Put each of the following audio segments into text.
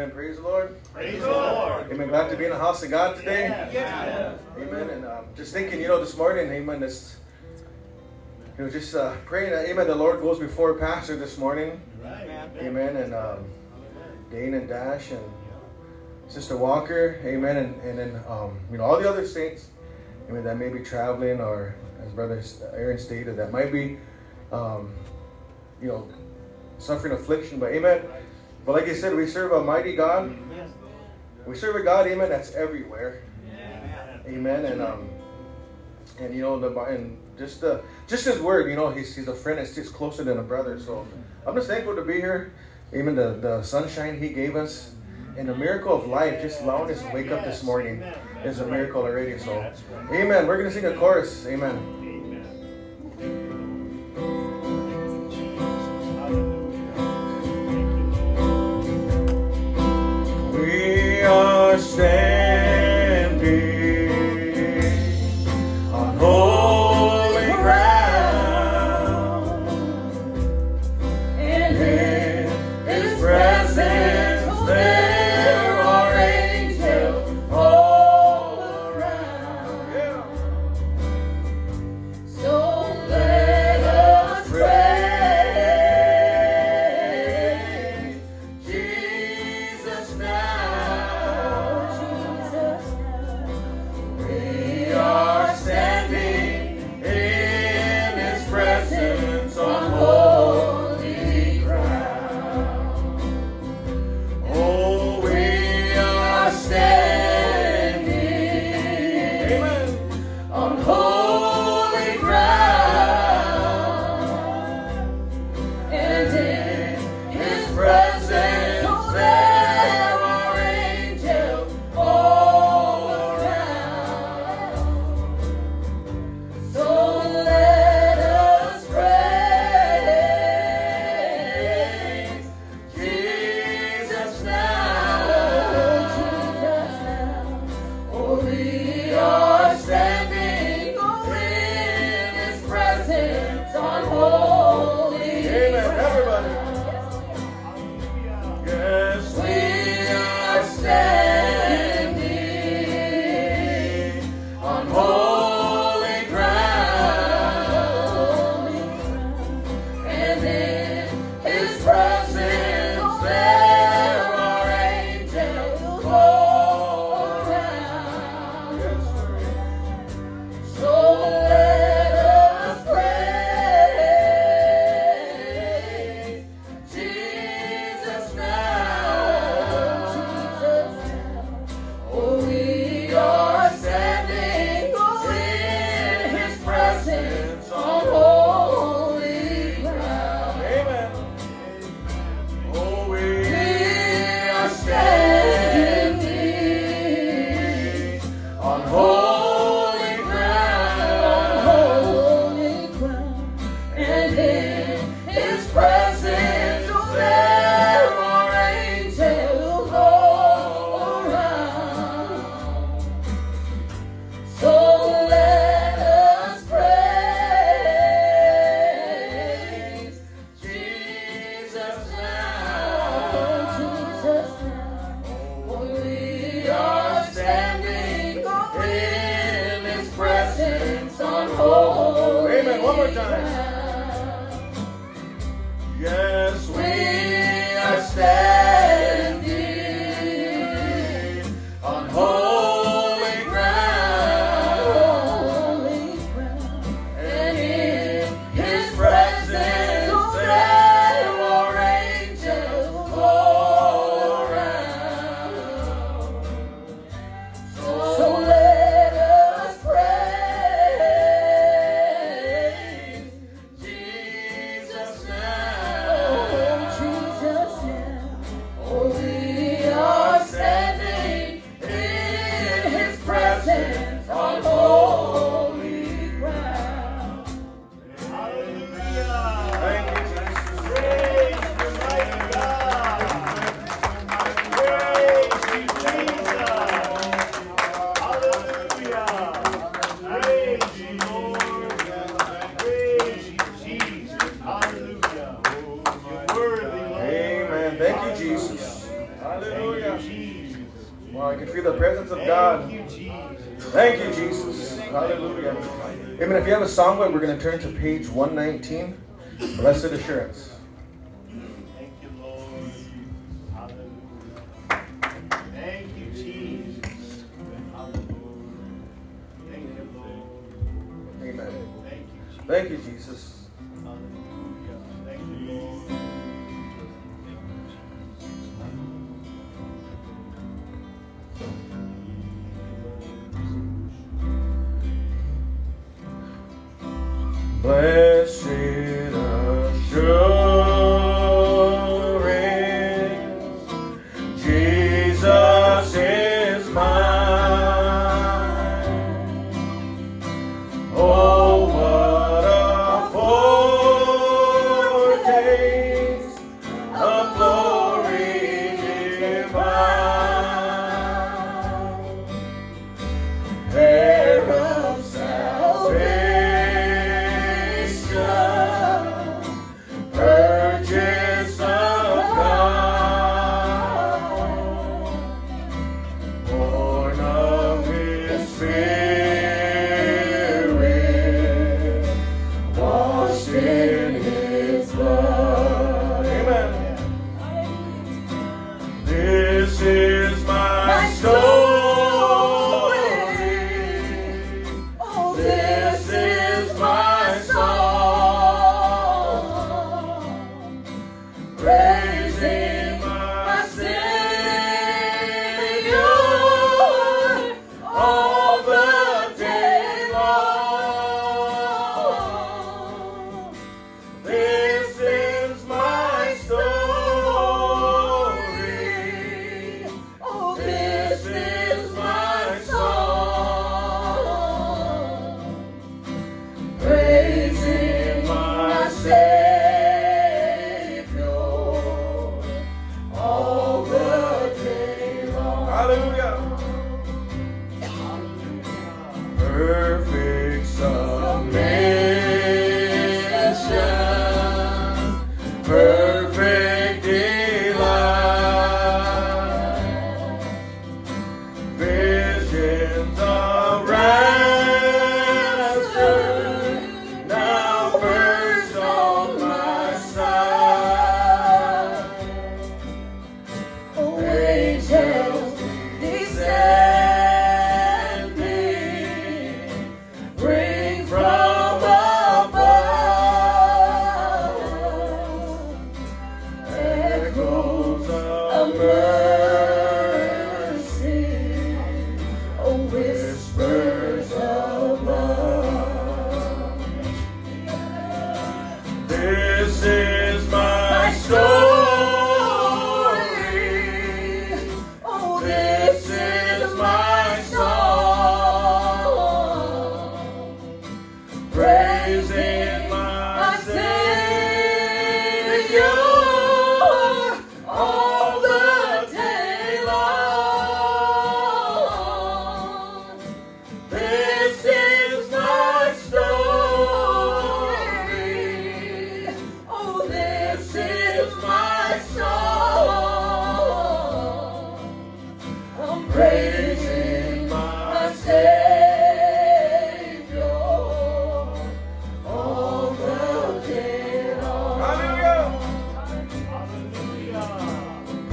Amen. Praise the Lord. Praise the Lord. Amen. Glad to be in the house of God today. Yes. Amen. And um, just thinking, you know, this morning, amen, this, you know, just uh, praying that, amen, the Lord goes before Pastor this morning. Right. Amen. And um, Dane and Dash and Sister Walker. Amen. And, and then, um, you know, all the other saints, amen, that may be traveling or, as Brother Aaron stated, that might be, um, you know, suffering affliction. But, amen. But like I said, we serve a mighty God. We serve a God, amen, that's everywhere. Amen. And um, and you know the and just the just his word, you know, he's he's a friend that sticks closer than a brother. So I'm just thankful to be here. Amen. The the sunshine he gave us and the miracle of life, just allowing us to wake up this morning is a miracle already. So Amen. We're gonna sing a chorus. Amen.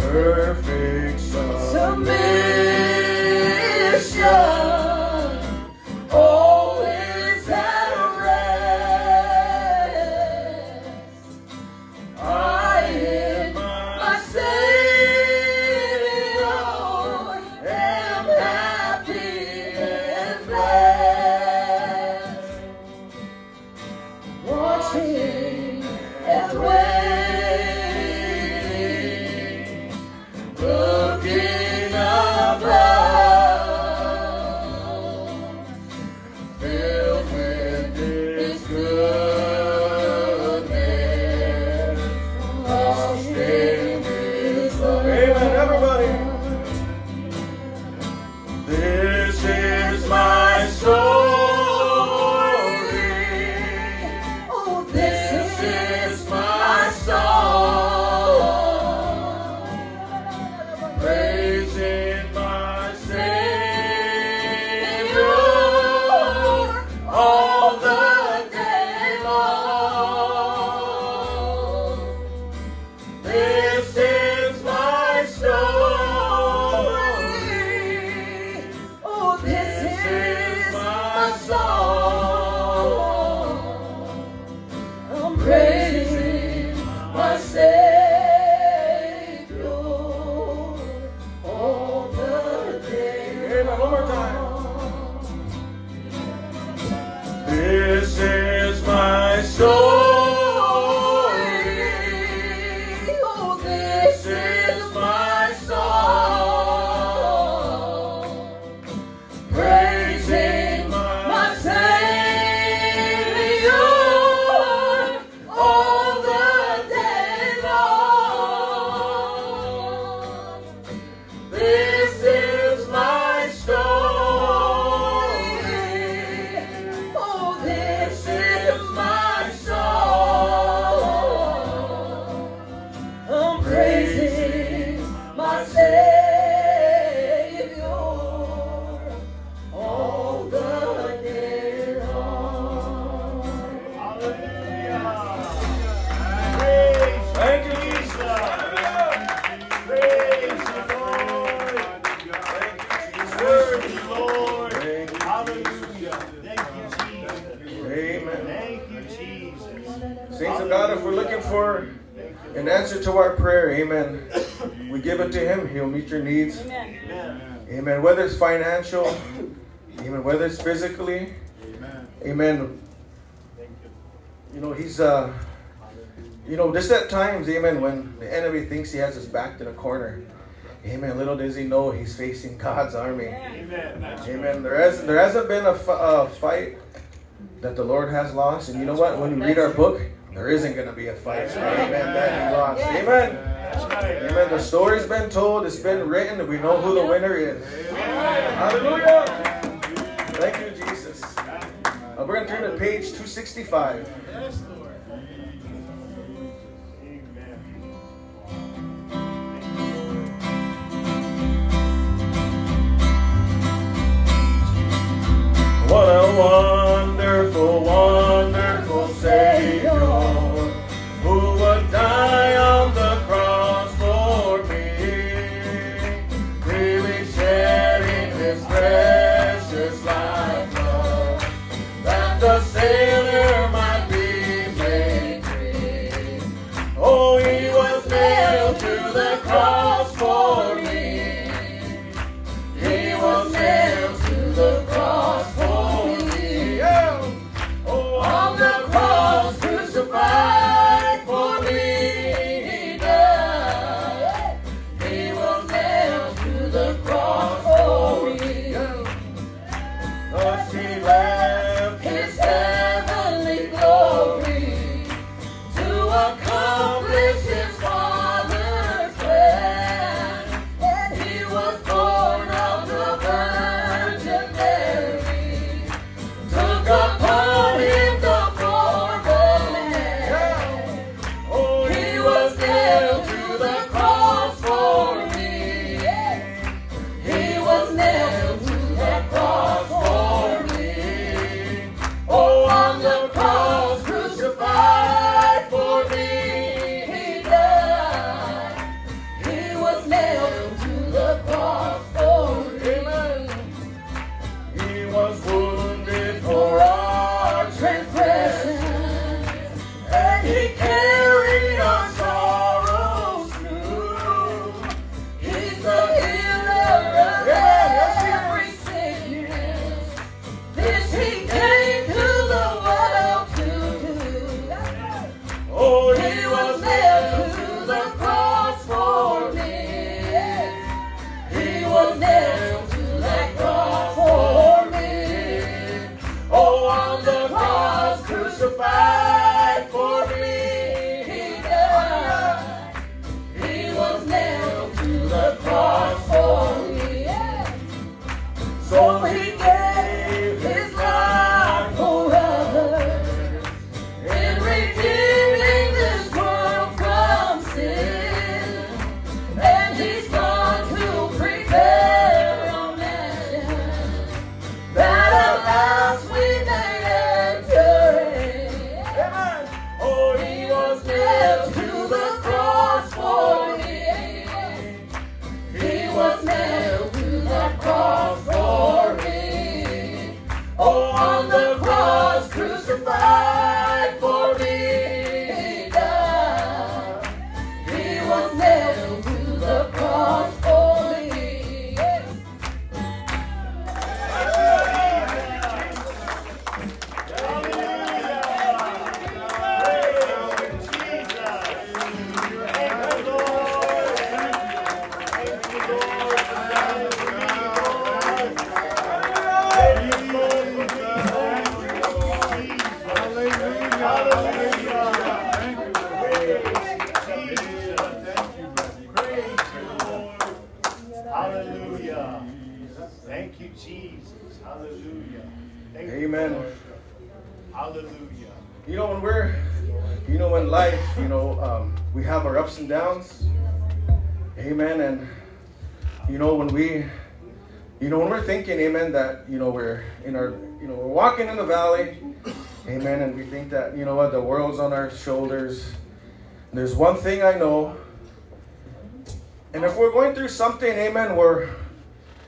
Perfect submission. Just at times, amen, when the enemy thinks he has us backed in a corner, amen, little does he know he's facing God's army. Amen. Amen. There hasn't, there hasn't been a, f- a fight that the Lord has lost. And you know what? When we read our book, there isn't going to be a fight. Amen. That he lost. Amen. Right. Amen. The story's been told. It's been written. We know who the winner is. Hallelujah. Thank you, Jesus. Uh, we're going to turn to page 265. A wonderful, wonderful saying, Amen, that you know we're in our you know we're walking in the valley, Amen, and we think that you know what the world's on our shoulders. There's one thing I know, and if we're going through something, Amen, we're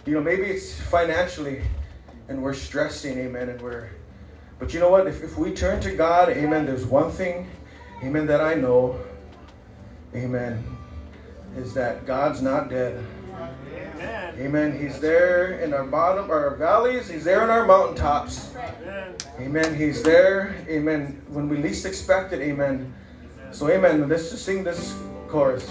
you know maybe it's financially, and we're stressing, Amen, and we're but you know what? If, if we turn to God, Amen, there's one thing, Amen, that I know, Amen, is that God's not dead. Amen. Amen. He's there in our bottom, our valleys. He's there in our mountaintops. Amen. amen. He's there. Amen. When we least expect it. Amen. So, amen. Let's just sing this chorus.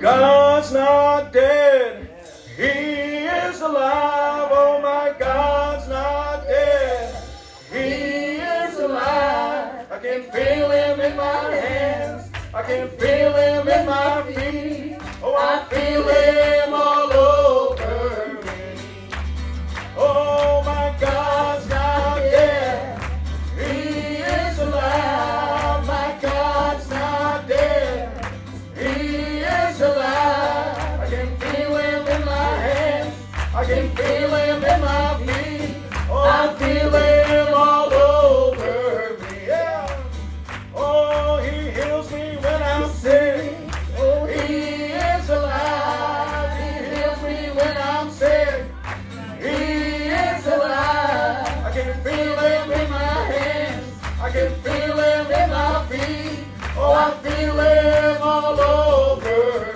God's not dead. He is alive. Oh my God's not dead. He is alive. I can feel him in my hands. I can feel him in my feet. Oh, my God. happy live all over.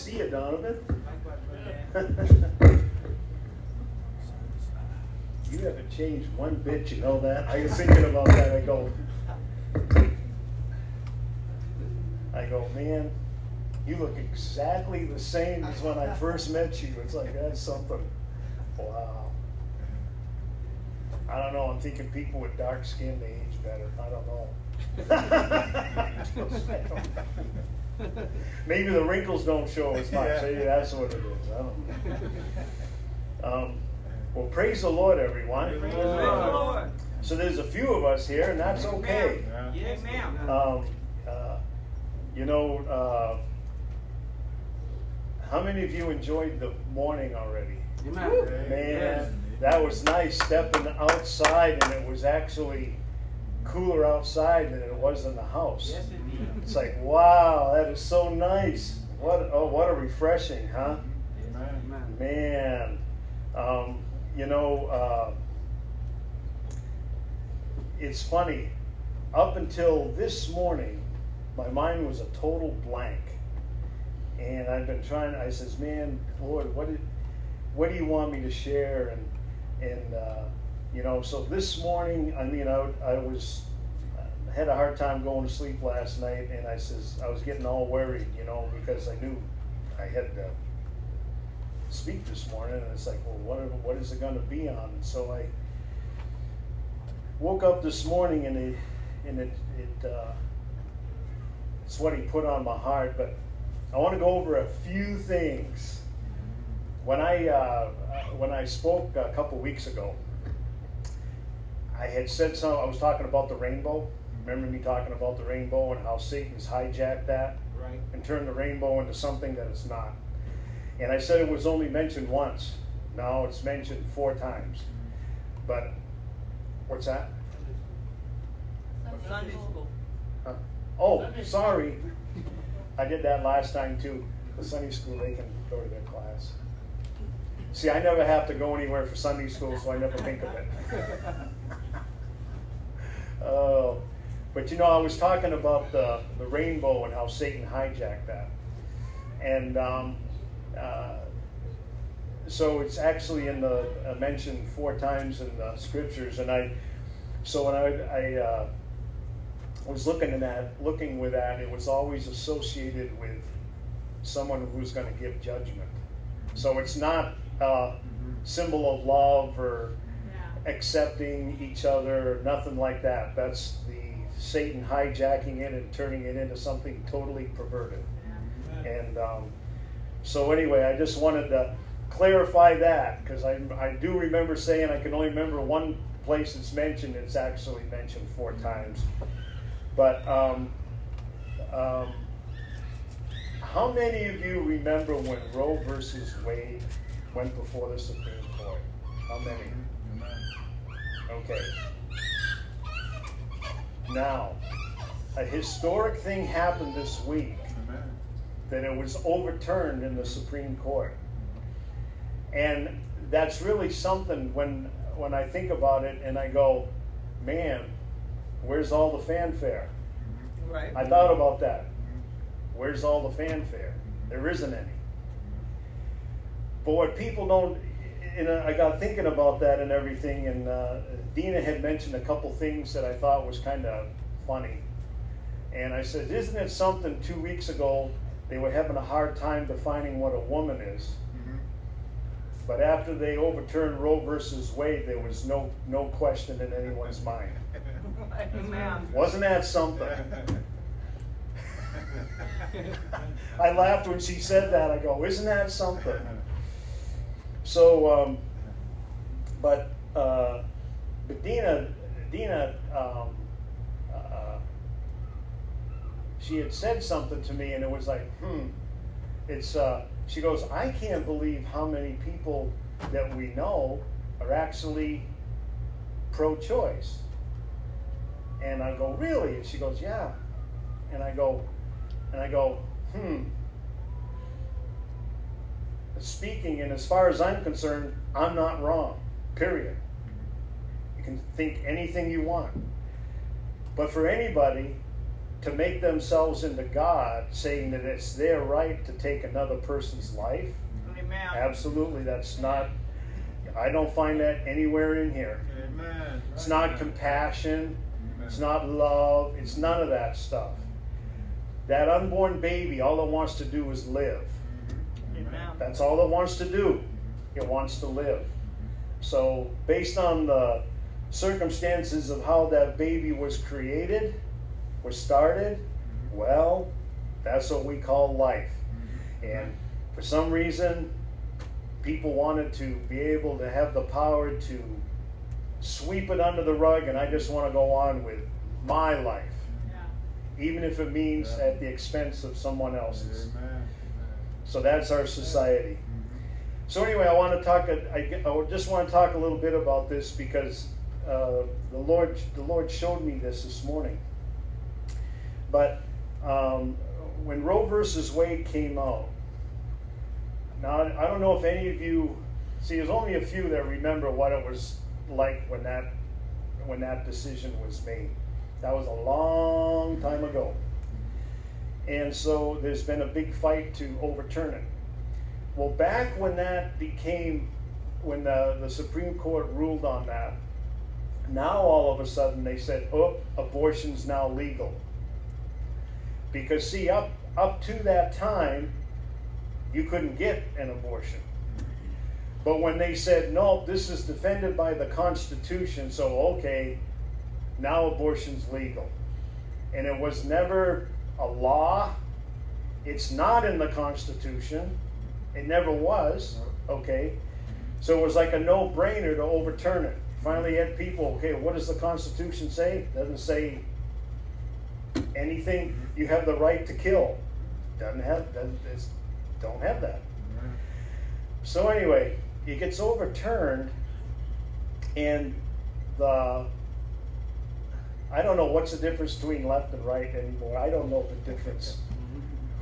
See you, Donovan. You haven't changed one bit, you know that? I was thinking about that, I go. I go, man, you look exactly the same as when I first met you. It's like, that's something. Wow. I don't know, I'm thinking people with dark skin, they age better. I don't know. Maybe the wrinkles don't show as much. Yeah. Maybe that's what it is. I don't know. Um, well, praise the Lord, everyone. So there's a few of us here, and that's okay. Yes, ma'am. Um, uh, you know, uh, how many of you enjoyed the morning already? Man, that was nice stepping outside, and it was actually cooler outside than it was in the house. Yes, indeed. It's like, wow, that is so nice. What oh, what a refreshing, huh? Man, um, you know, uh, it's funny. Up until this morning, my mind was a total blank, and I've been trying. I says, "Man, Lord, what did, what do you want me to share?" And and uh, you know, so this morning, I mean, I, I was had a hard time going to sleep last night, and I says I was getting all worried, you know, because I knew I had to speak this morning, and it's like, well, what what is it going to be on? And so I woke up this morning, and it and it it uh, it's what he put on my heart, but I want to go over a few things. When I uh, when I spoke a couple weeks ago, I had said some. I was talking about the rainbow. Remember me talking about the rainbow and how Satan's hijacked that Right. and turned the rainbow into something that it's not. And I said it was only mentioned once. Now it's mentioned four times. But what's that? Sunday school. Huh? Oh, sorry. I did that last time too. The Sunday school, they can go to their class. See, I never have to go anywhere for Sunday school, so I never think of it. Oh, but you know, I was talking about the, the rainbow and how Satan hijacked that. And um, uh, so it's actually in the uh, mentioned four times in the scriptures. And I, so when I, I uh, was looking at that, looking with that, it was always associated with someone who's going to give judgment. So it's not a symbol of love or accepting each other, nothing like that. That's Satan hijacking it and turning it into something totally perverted. And um, so, anyway, I just wanted to clarify that because I, I do remember saying I can only remember one place it's mentioned. It's actually mentioned four times. But um, um, how many of you remember when Roe versus Wade went before the Supreme Court? How many? Okay. Now, a historic thing happened this week Amen. that it was overturned in the Supreme Court. And that's really something when when I think about it and I go, man, where's all the fanfare? Right. I thought about that. Where's all the fanfare? There isn't any. But what people don't, and I got thinking about that and everything, and uh, Dina had mentioned a couple things that I thought was kind of funny. And I said, Isn't it something two weeks ago they were having a hard time defining what a woman is? But after they overturned Roe versus Wade, there was no, no question in anyone's mind. Amen. Wasn't that something? I laughed when she said that. I go, isn't that something? So, um, but, uh, but Dina, Dina, um, uh, she had said something to me, and it was like, hmm. It's. Uh, she goes, I can't believe how many people that we know are actually pro-choice. And I go, really? And she goes, yeah. And I go, and I go, hmm. Speaking, and as far as I'm concerned, I'm not wrong. Period. You can think anything you want. But for anybody to make themselves into God, saying that it's their right to take another person's life, Amen. absolutely, that's not, I don't find that anywhere in here. Amen. It's not compassion. It's not love. It's none of that stuff. That unborn baby, all it wants to do is live. Amen. That's all it wants to do. It wants to live. So, based on the circumstances of how that baby was created, was started, well, that's what we call life. And for some reason, people wanted to be able to have the power to sweep it under the rug, and I just want to go on with my life, even if it means Yeah. at the expense of someone else's. Amen. So that's our society. So anyway, I want to talk. I, just want to talk a little bit about this because uh, the Lord, the Lord showed me this this morning. But um, when Roe versus Wade came out, now I don't know if any of you see. There's only a few that remember what it was like when that when that decision was made. That was a long time ago. And so there's been a big fight to overturn it. Well, back when that became, when the, the Supreme Court ruled on that, now all of a sudden they said, oh, abortion's now legal. Because, see, up, up to that time, you couldn't get an abortion. But when they said, no, this is defended by the Constitution, so okay, now abortion's legal. And it was never a law. It's not in the Constitution. It never was. Okay. So it was like a no brainer to overturn it. Finally, had people, okay, what does the Constitution say? Doesn't say anything. You have the right to kill. Doesn't have, doesn't, it's- don't have that. So anyway, it gets overturned, and the I don't know what's the difference between left and right anymore. I don't know the difference.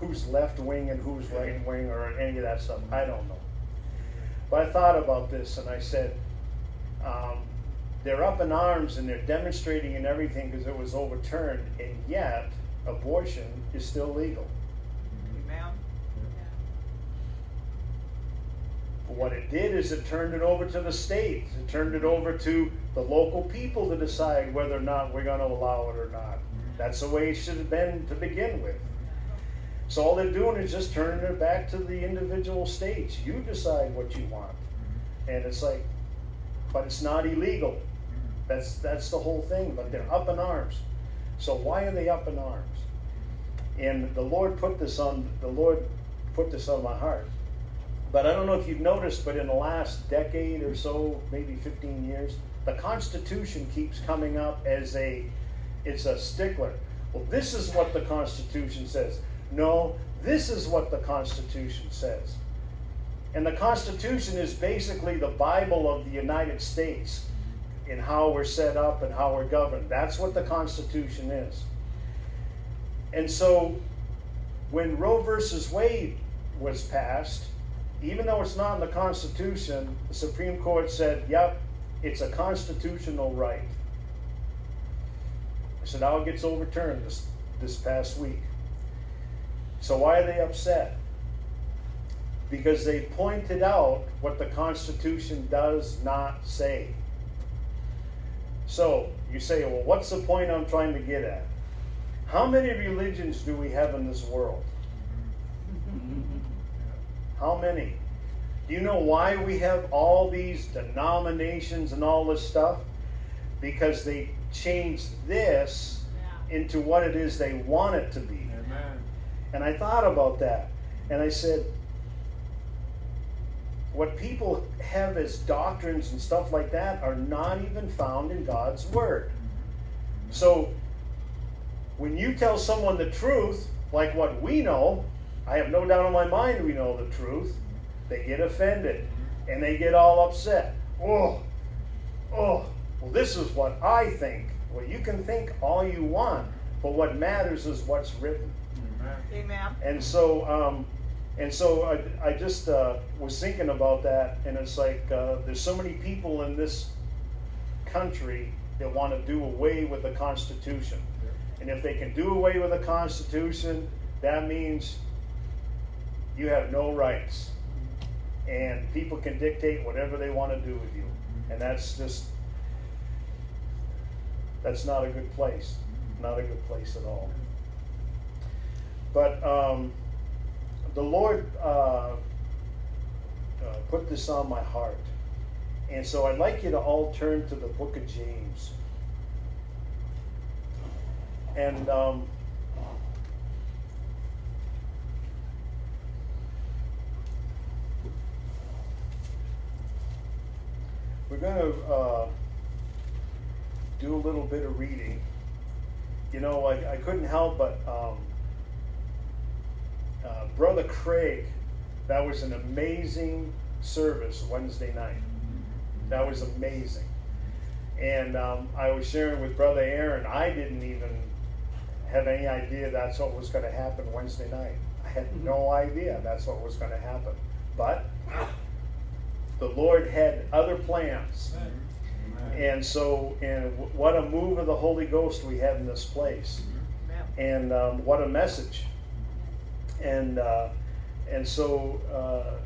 Who's left wing and who's right wing or any of that stuff. I don't know. But I thought about this and I said, um, they're up in arms and they're demonstrating and everything because it was overturned, and yet abortion is still legal. Amen. What it did is it turned it over to the states. It turned it over to the local people to decide whether or not we're going to allow it or not. That's the way it should have been to begin with. So all they're doing is just turning it back to the individual states. You decide what you want. And it's like, but it's not illegal. That's that's the whole thing. But they're up in arms. So why are they up in arms? And the Lord put this on the Lord put this on my heart. But I don't know if you've noticed, but in the last decade or so, maybe 15 years, the Constitution keeps coming up as a, it's a stickler. Well, this is what the Constitution says. No, this is what the Constitution says. And the Constitution is basically the Bible of the United States. in how we're set up and how we're governed. That's what the Constitution is. And so when Roe versus Wade was passed, even though it's not in the Constitution, the Supreme Court said, yep, it's a constitutional right. So now it gets overturned this, this past week. So why are they upset? Because they pointed out what the Constitution does not say. So you say, well, what's the point I'm trying to get at? How many religions do we have in this world? How many? Do you know why we have all these denominations and all this stuff? Because they changed this into what it is they want it to be. And I thought about that. And I said, what people have as doctrines and stuff like that are not even found in God's Word. Mm-hmm. So when you tell someone the truth, like what we know, I have no doubt in my mind we know the truth, they get offended and they get all upset. Oh, oh, well, this is what I think. Well, you can think all you want, but what matters is what's written. Amen. And so, um, and so I, I just uh, was thinking about that, and it's like uh, there's so many people in this country that want to do away with the Constitution. And if they can do away with the Constitution, that means you have no rights. And people can dictate whatever they want to do with you. And that's just, that's not a good place. Not a good place at all. But um, the Lord uh, uh, put this on my heart. And so I'd like you to all turn to the book of James. And um, we're going to uh, do a little bit of reading. You know, I, I couldn't help but um, uh, Brother Craig, that was an amazing service Wednesday night. That was amazing. And um, I was sharing with Brother Aaron, I didn't even have any idea that's what was going to happen Wednesday night. I had no idea that's what was going to happen. But the Lord had other plans. And so, and what a move of the Holy Ghost we had in this place. Amen. And um, what a message. And, uh, and so, uh,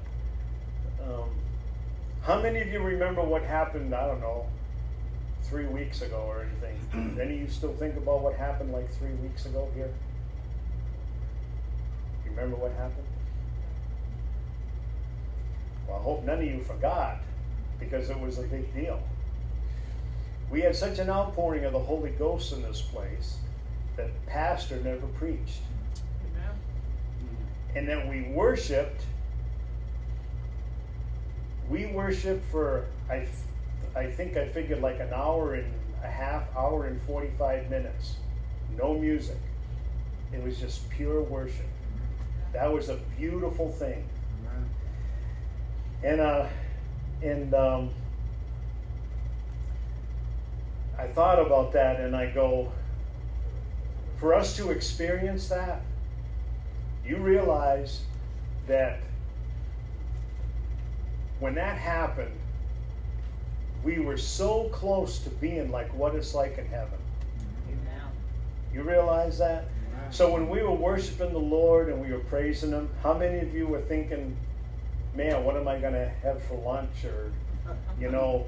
um, how many of you remember what happened, I don't know, three weeks ago or anything? Any of you still think about what happened like three weeks ago here? You remember what happened? I hope none of you forgot because it was a big deal. We had such an outpouring of the Holy Ghost in this place that pastor never preached. Amen. And then we worshiped. We worshiped for I, I think I figured like an hour and a half, hour and forty-five minutes. No music. It was just pure worship. That was a beautiful thing. And uh, and um, I thought about that, and I go, for us to experience that, you realize that when that happened, we were so close to being like what it's like in heaven. Amen. You realize that? So when we were worshiping the Lord and we were praising Him, how many of you were thinking, man, what am I going to have for lunch? Or, you know,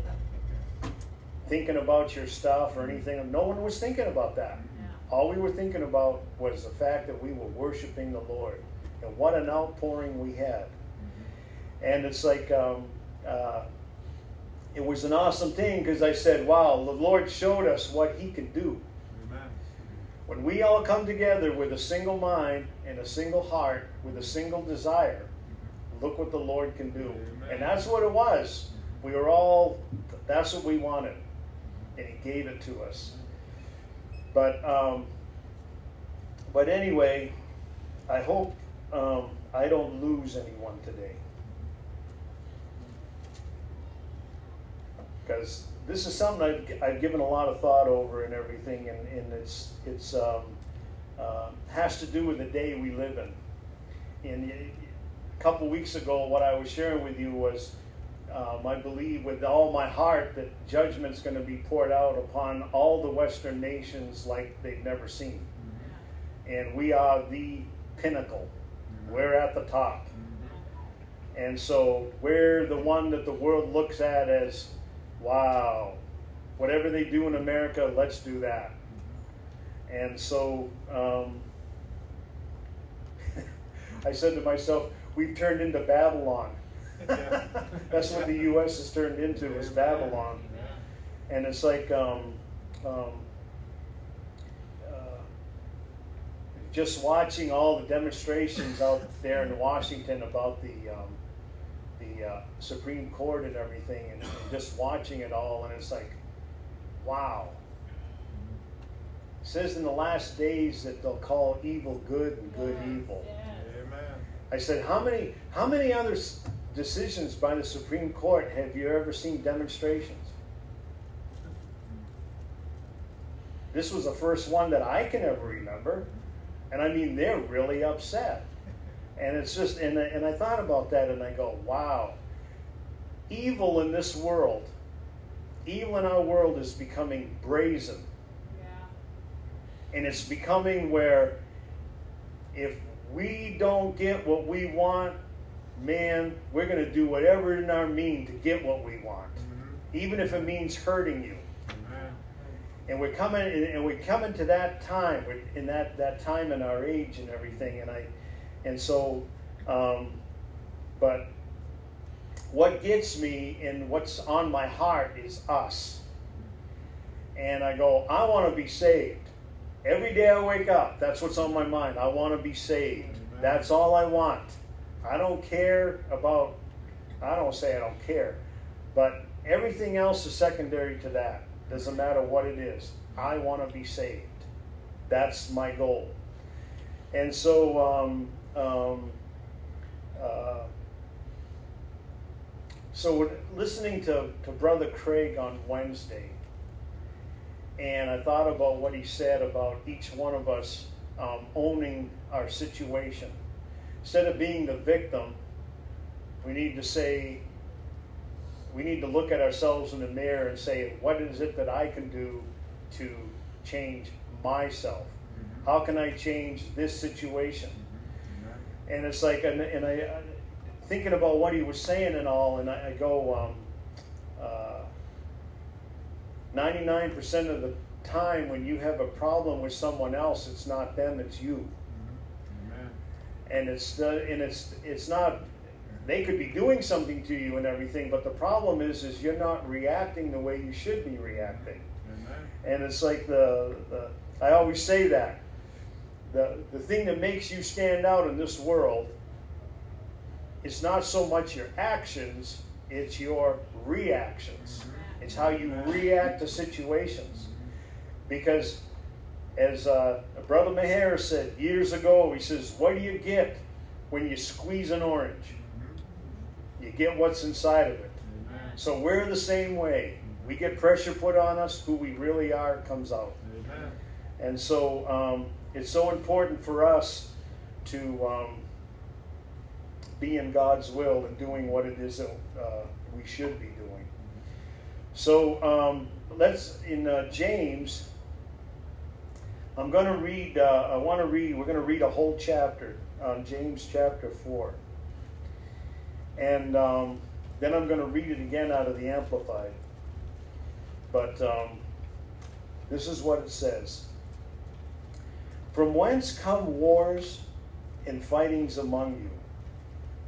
thinking about your stuff or anything? No one was thinking about that. Yeah. All we were thinking about was the fact that we were worshiping the Lord. And what an outpouring we had. And it's like, um, uh, it was an awesome thing because I said, wow, the Lord showed us what He could do. When we all come together with a single mind and a single heart, with a single desire, look what the Lord can do. And that's what it was. We were all, that's what we wanted. And He gave it to us. But, um, but anyway, I hope um, I don't lose anyone today. because this is something I've, I've given a lot of thought over and everything, and, and it's it's um, uh, has to do with the day we live in. And a couple weeks ago, what I was sharing with you was um, I believe with all my heart that judgment's going to be poured out upon all the Western nations like they've never seen. And we are the pinnacle. We're at the top. And so we're the one that the world looks at as, wow, whatever they do in America, let's do that. And so um, I said to myself, we've turned into Babylon. That's what the U.S. has turned into is Babylon, and it's like um, um, uh, just watching all the demonstrations out there in Washington about the um, the uh, Supreme Court and everything, and, and just watching it all, and it's like, wow. It says in the last days that they'll call evil good and good evil. I said, how many how many other decisions by the Supreme Court have you ever seen demonstrations? This was the first one that I can ever remember. And I mean, they're really upset. And it's just, and, and I thought about that and I go, wow, evil in this world, evil in our world is becoming brazen. Yeah. And it's becoming where if we don't get what we want, man, we're going to do whatever in our mean to get what we want, mm-hmm. even if it means hurting you. And we're coming, and we're coming to that time, in that, that time in our age and everything. And I, and so, um, but what gets me and what's on my heart is us. And I go, I want to be saved. Every day I wake up, that's what's on my mind. I want to be saved. That's all I want. I don't care about, I don't say I don't care, but everything else is secondary to that. Doesn't matter what it is. I want to be saved. That's my goal. And so, um, um, uh, so listening to, to Brother Craig on Wednesday, and I thought about what he said about each one of us um, owning our situation instead of being the victim, we need to say, we need to look at ourselves in the mirror and say, what is it that I can do to change myself? Mm-hmm. How can I change this situation? Mm-hmm. And it's like, and, and I, uh, thinking about what he was saying and all, and I, I go, um, 99% of the time when you have a problem with someone else, it's not them, it's you. Mm-hmm. And it's the, and it's it's not they could be doing something to you and everything but the problem is is you're not reacting the way you should be reacting. And it's like the, the i always say that the, the thing that makes you stand out in this world is not so much your actions it's your reactions mm-hmm. It's how you react to situations because as uh, Brother Maher said years ago, he says, What do you get when you squeeze an orange? You get what's inside of it. Amen. So we're the same way. We get pressure put on us, who we really are comes out. Amen. And so um, it's so important for us to um, be in God's will and doing what it is that uh, we should be. So um, let's, in uh, James, I'm going to read, uh, I want to read, we're going to read a whole chapter on James chapter 4. And um, then I'm going to read it again out of the Amplified. But um, this is what it says From whence come wars and fightings among you?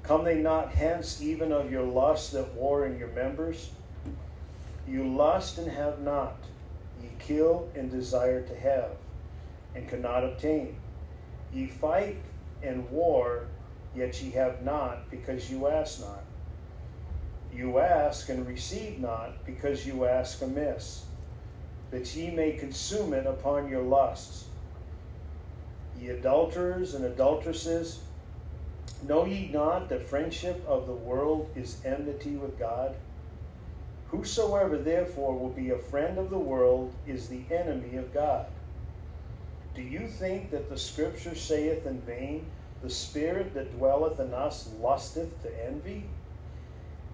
Come they not hence even of your lust that war in your members? You lust and have not, ye kill and desire to have and cannot obtain. Ye fight and war, yet ye have not, because you ask not. You ask and receive not, because you ask amiss, that ye may consume it upon your lusts. Ye adulterers and adulteresses, know ye not that friendship of the world is enmity with God? Whosoever therefore will be a friend of the world is the enemy of God. Do you think that the scripture saith in vain, The spirit that dwelleth in us lusteth to envy?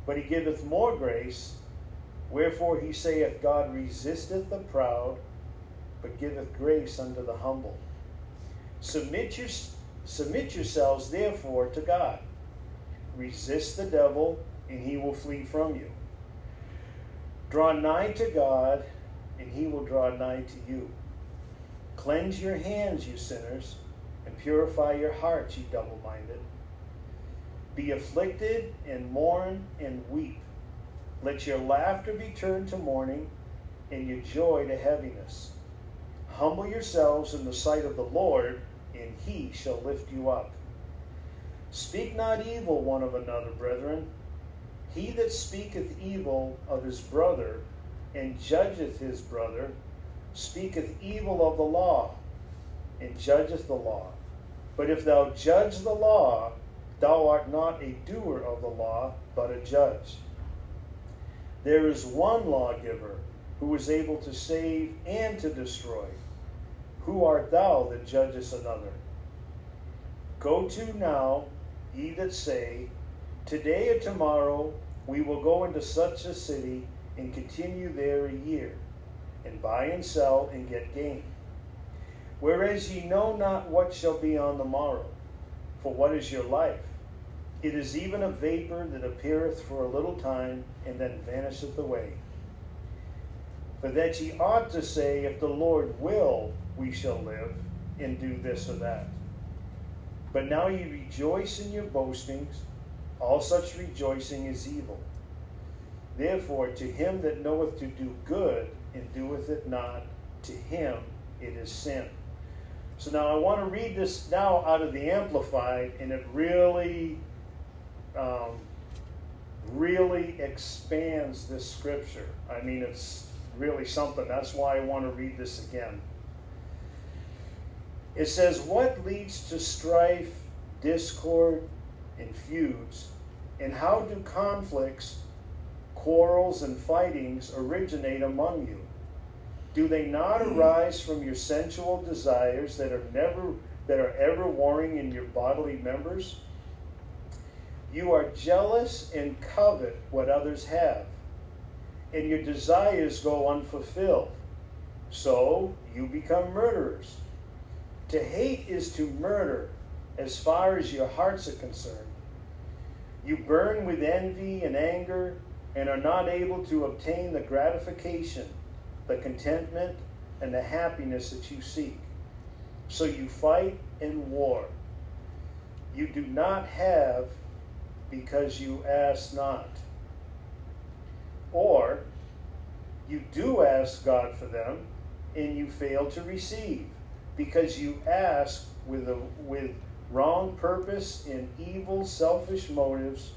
But he giveth more grace. Wherefore he saith, God resisteth the proud, but giveth grace unto the humble. Submit, your, submit yourselves therefore to God. Resist the devil, and he will flee from you. Draw nigh to God, and he will draw nigh to you. Cleanse your hands, you sinners, and purify your hearts, you double minded. Be afflicted, and mourn, and weep. Let your laughter be turned to mourning, and your joy to heaviness. Humble yourselves in the sight of the Lord, and he shall lift you up. Speak not evil one of another, brethren. He that speaketh evil of his brother and judgeth his brother speaketh evil of the law and judgeth the law. But if thou judge the law, thou art not a doer of the law, but a judge. There is one lawgiver who is able to save and to destroy. Who art thou that judgest another? Go to now, ye that say, Today or tomorrow we will go into such a city and continue there a year, and buy and sell and get gain. Whereas ye know not what shall be on the morrow. For what is your life? It is even a vapor that appeareth for a little time, and then vanisheth away. For that ye ought to say, If the Lord will, we shall live, and do this or that. But now ye rejoice in your boastings all such rejoicing is evil. Therefore, to him that knoweth to do good and doeth it not, to him it is sin. So now I want to read this now out of the Amplified, and it really, um, really expands this scripture. I mean, it's really something. That's why I want to read this again. It says, What leads to strife, discord, and feuds? And how do conflicts, quarrels, and fightings originate among you? Do they not hmm. arise from your sensual desires that are never that are ever warring in your bodily members? You are jealous and covet what others have, and your desires go unfulfilled. So you become murderers. To hate is to murder as far as your hearts are concerned. You burn with envy and anger and are not able to obtain the gratification, the contentment, and the happiness that you seek. So you fight and war. You do not have because you ask not. Or you do ask God for them and you fail to receive because you ask with, a, with wrong purpose and evil, selfish motives.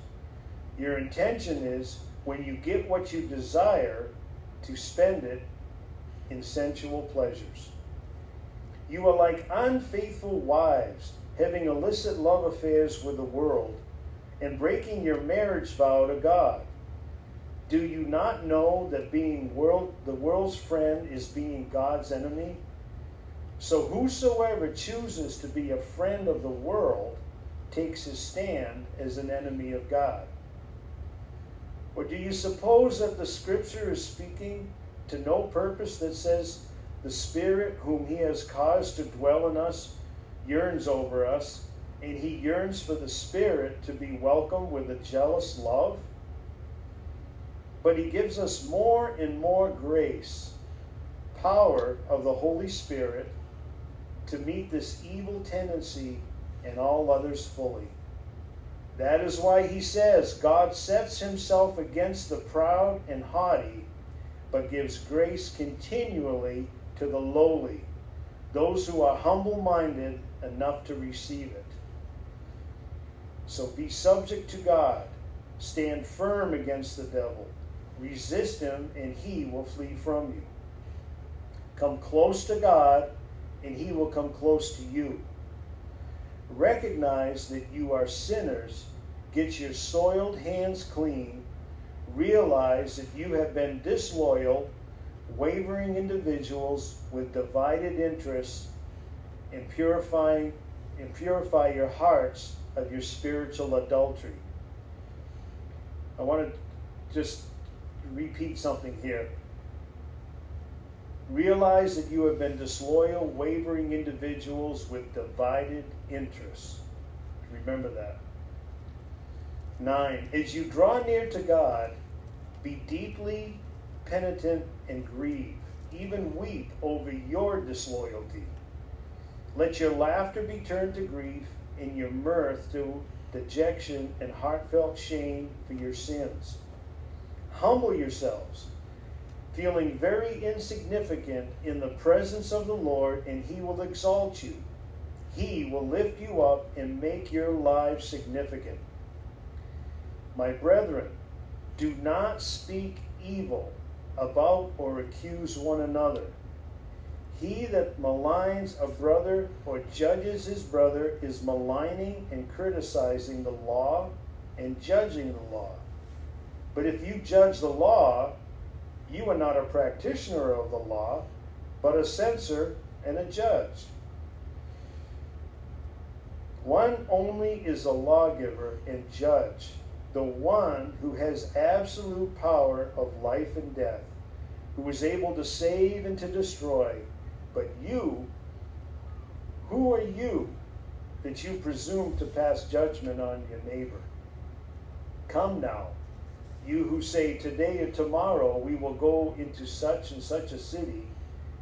Your intention is when you get what you desire to spend it in sensual pleasures. You are like unfaithful wives, having illicit love affairs with the world and breaking your marriage vow to God. Do you not know that being world, the world's friend is being God's enemy? So whosoever chooses to be a friend of the world takes his stand as an enemy of God. Or do you suppose that the scripture is speaking to no purpose that says the Spirit whom he has caused to dwell in us yearns over us, and he yearns for the Spirit to be welcomed with a jealous love? But he gives us more and more grace, power of the Holy Spirit to meet this evil tendency and all others fully. That is why he says, God sets himself against the proud and haughty, but gives grace continually to the lowly, those who are humble minded enough to receive it. So be subject to God, stand firm against the devil, resist him, and he will flee from you. Come close to God and he will come close to you. Recognize that you are sinners. Get your soiled hands clean. realize that you have been disloyal, wavering individuals with divided interests and purifying and purify your hearts of your spiritual adultery. I want to just repeat something here. Realize that you have been disloyal, wavering individuals with divided interests. Remember that. Nine, as you draw near to God, be deeply penitent and grieve, even weep over your disloyalty. Let your laughter be turned to grief and your mirth to dejection and heartfelt shame for your sins. Humble yourselves, feeling very insignificant in the presence of the Lord, and He will exalt you. He will lift you up and make your lives significant. My brethren, do not speak evil about or accuse one another. He that maligns a brother or judges his brother is maligning and criticizing the law and judging the law. But if you judge the law, you are not a practitioner of the law, but a censor and a judge. One only is a lawgiver and judge, the one who has absolute power of life and death, who is able to save and to destroy. But you, who are you that you presume to pass judgment on your neighbor? Come now, you who say, Today or tomorrow we will go into such and such a city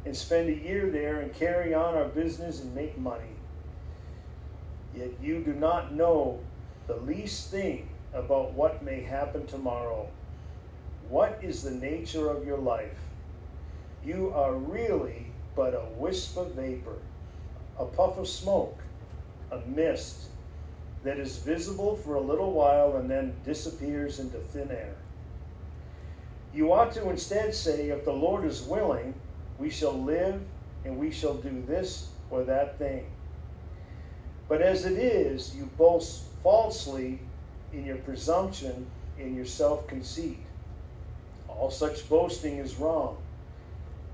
and spend a year there and carry on our business and make money. Yet you do not know the least thing about what may happen tomorrow. What is the nature of your life? You are really but a wisp of vapor, a puff of smoke, a mist that is visible for a little while and then disappears into thin air. You ought to instead say, If the Lord is willing, we shall live and we shall do this or that thing. But as it is, you boast falsely in your presumption, in your self conceit. All such boasting is wrong.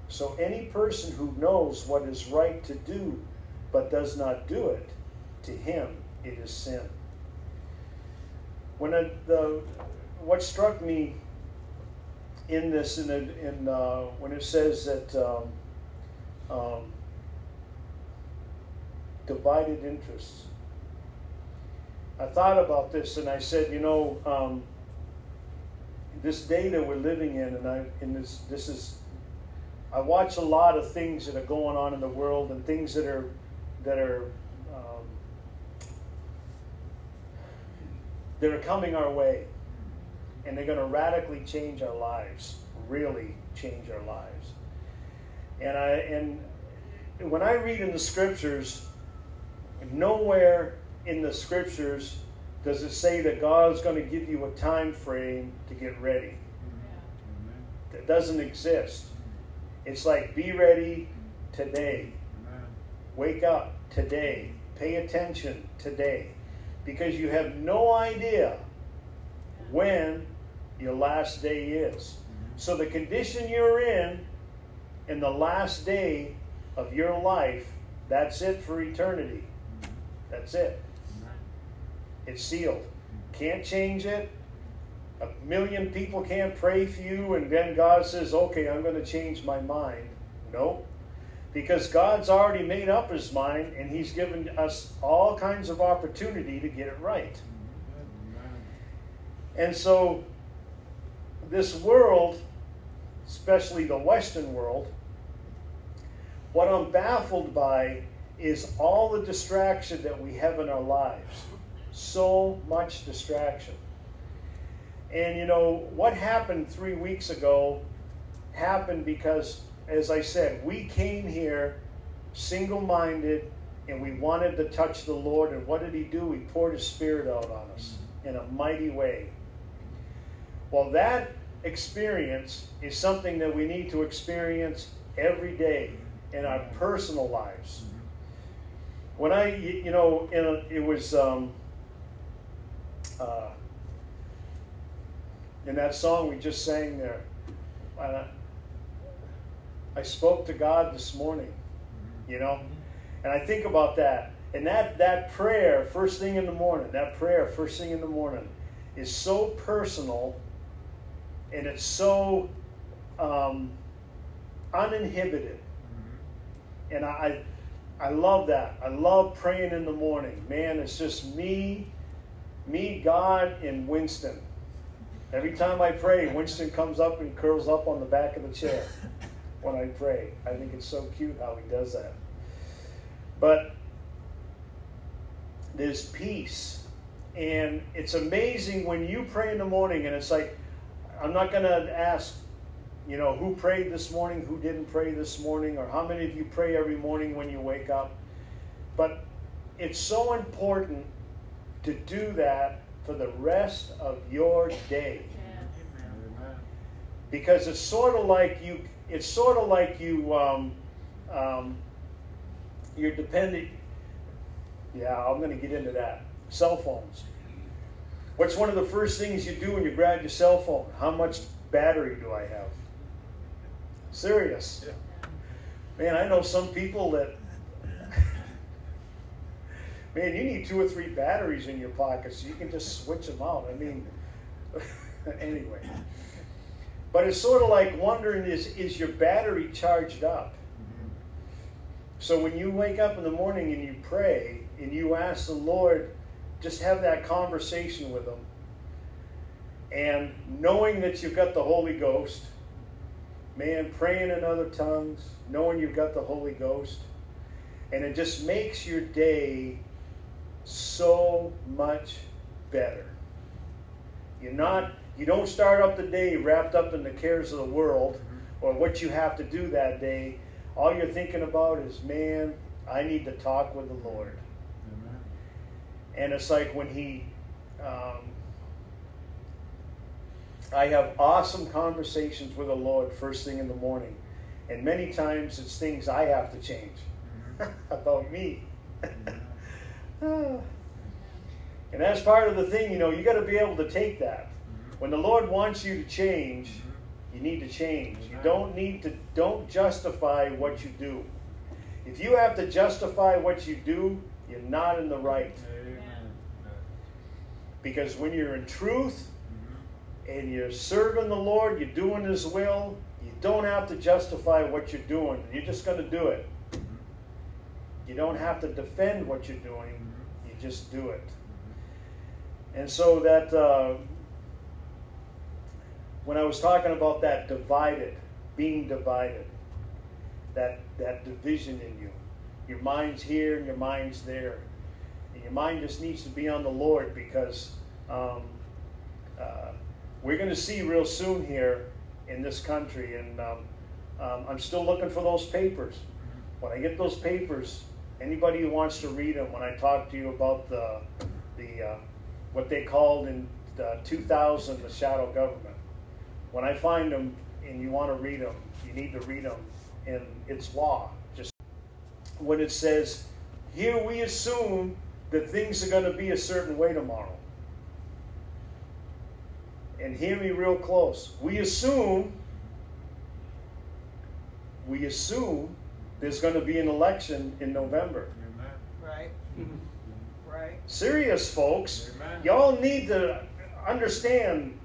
So any person who knows what is right to do but does not do it, to him it is sin. When the what struck me in this in, in uh, when it says that um, um, divided interests. I thought about this and I said, you know, um, this day that we're living in, and I this this is, I watch a lot of things that are going on in the world and things that are that are um, that are coming our way, and they're going to radically change our lives, really change our lives. And I and when I read in the scriptures, nowhere in the scriptures does it say that God is going to give you a time frame to get ready. That doesn't exist. It's like be ready today. Wake up today. Pay attention today. Because you have no idea when your last day is. Mm-hmm. So the condition you're in in the last day of your life, that's it for eternity. Mm-hmm. That's it. It's sealed. Mm-hmm. Can't change it. A million people can't pray for you, and then God says, okay, I'm going to change my mind. No. Because God's already made up his mind, and he's given us all kinds of opportunity to get it right. And so, this world, especially the Western world, what I'm baffled by is all the distraction that we have in our lives. So much distraction. And you know, what happened three weeks ago happened because, as I said, we came here single minded and we wanted to touch the Lord. And what did He do? He poured His Spirit out on us in a mighty way. Well, that experience is something that we need to experience every day in our personal lives. When I, you know, a, it was, um, uh, in that song we just sang there. I spoke to God this morning, you know, and I think about that. And that, that prayer, first thing in the morning, that prayer, first thing in the morning, is so personal and it's so um, uninhibited. And I, I love that. I love praying in the morning. Man, it's just me, me, God, and Winston. Every time I pray, Winston comes up and curls up on the back of the chair when I pray. I think it's so cute how he does that. But there's peace. And it's amazing when you pray in the morning and it's like, I'm not going to ask, you know, who prayed this morning, who didn't pray this morning, or how many of you pray every morning when you wake up. But it's so important to do that for the rest of your day. Because it's sort of like you, it's sort of like you, um, um, you're dependent. Yeah, I'm going to get into that. Cell phones. What's one of the first things you do when you grab your cell phone? How much battery do I have? Serious. Man, I know some people that. Man, you need two or three batteries in your pocket so you can just switch them out. I mean, anyway. But it's sort of like wondering is, is your battery charged up? Mm-hmm. So when you wake up in the morning and you pray and you ask the Lord, just have that conversation with Him. And knowing that you've got the Holy Ghost, man, praying in other tongues, knowing you've got the Holy Ghost, and it just makes your day so much better. You're not, you don't start up the day wrapped up in the cares of the world or what you have to do that day. All you're thinking about is, man, I need to talk with the Lord. And it's like when he, um, I have awesome conversations with the Lord first thing in the morning. And many times it's things I have to change about me. and that's part of the thing, you know, you got to be able to take that. When the Lord wants you to change, you need to change. You don't need to, don't justify what you do. If you have to justify what you do, you're not in the right. Because when you're in truth and you're serving the Lord, you're doing His will, you don't have to justify what you're doing. You're just going to do it. You don't have to defend what you're doing, you just do it. And so that, uh, when I was talking about that divided, being divided, that, that division in you, your mind's here and your mind's there. And your mind just needs to be on the Lord because um, uh, we're going to see real soon here in this country. And um, um, I'm still looking for those papers. When I get those papers, anybody who wants to read them, when I talk to you about the, the uh, what they called in 2000 the shadow government, when I find them and you want to read them, you need to read them in its law. Just when it says, here we assume that things are going to be a certain way tomorrow. And hear me real close. We assume, we assume there's going to be an election in November. Right. Mm-hmm. Right. Serious, folks. Amen. Y'all need to understand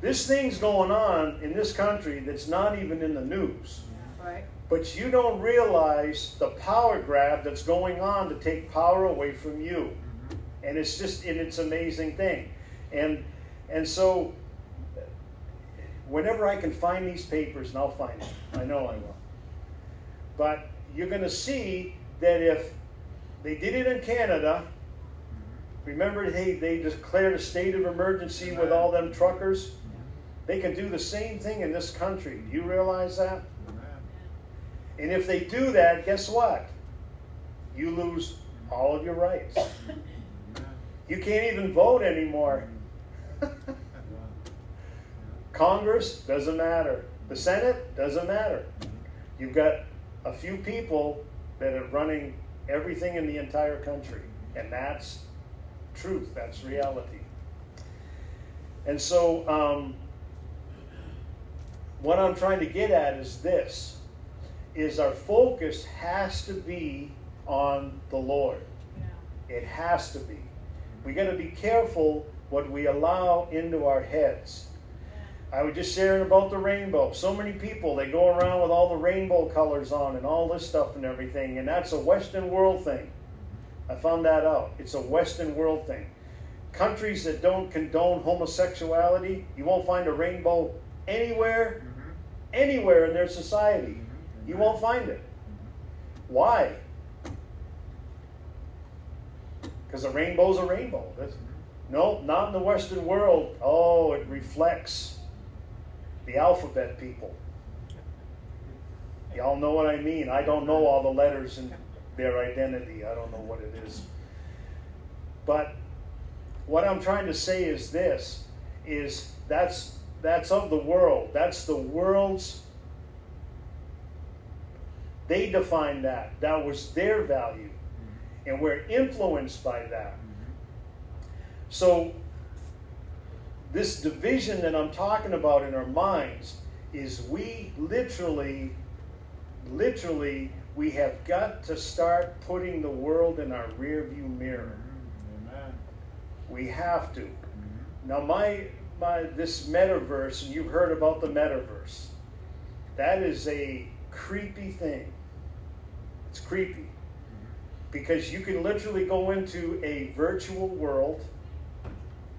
this thing's going on in this country that's not even in the news. Right. But you don't realize the power grab that's going on to take power away from you. Mm-hmm. And it's just and it's an amazing thing. And and so whenever I can find these papers, and I'll find them. I know I will. But you're going to see that if they did it in Canada, mm-hmm. remember they, they declared a state of emergency with all them truckers? They can do the same thing in this country. Do you realize that? And if they do that, guess what? You lose all of your rights. You can't even vote anymore. Congress doesn't matter. The Senate doesn't matter. You've got a few people that are running everything in the entire country, and that's truth. That's reality. And so, um, what I'm trying to get at is this is our focus has to be on the Lord. Yeah. It has to be. We got to be careful what we allow into our heads. I was just sharing about the rainbow. So many people they go around with all the rainbow colors on and all this stuff and everything, and that's a Western world thing. I found that out. It's a Western world thing. Countries that don't condone homosexuality, you won't find a rainbow anywhere. Anywhere in their society. You won't find it. Why? Because a rainbow's a rainbow. That's, no, not in the Western world. Oh, it reflects the alphabet people. Y'all know what I mean. I don't know all the letters in their identity. I don't know what it is. But what I'm trying to say is this is that's that's of the world. That's the world's they define that. That was their value. Mm-hmm. And we're influenced by that. Mm-hmm. So this division that I'm talking about in our minds is we literally literally we have got to start putting the world in our rear view mirror. Mm-hmm. Amen. We have to. Mm-hmm. Now my my this metaverse, and you've heard about the metaverse. That is a creepy thing. It's creepy. Because you can literally go into a virtual world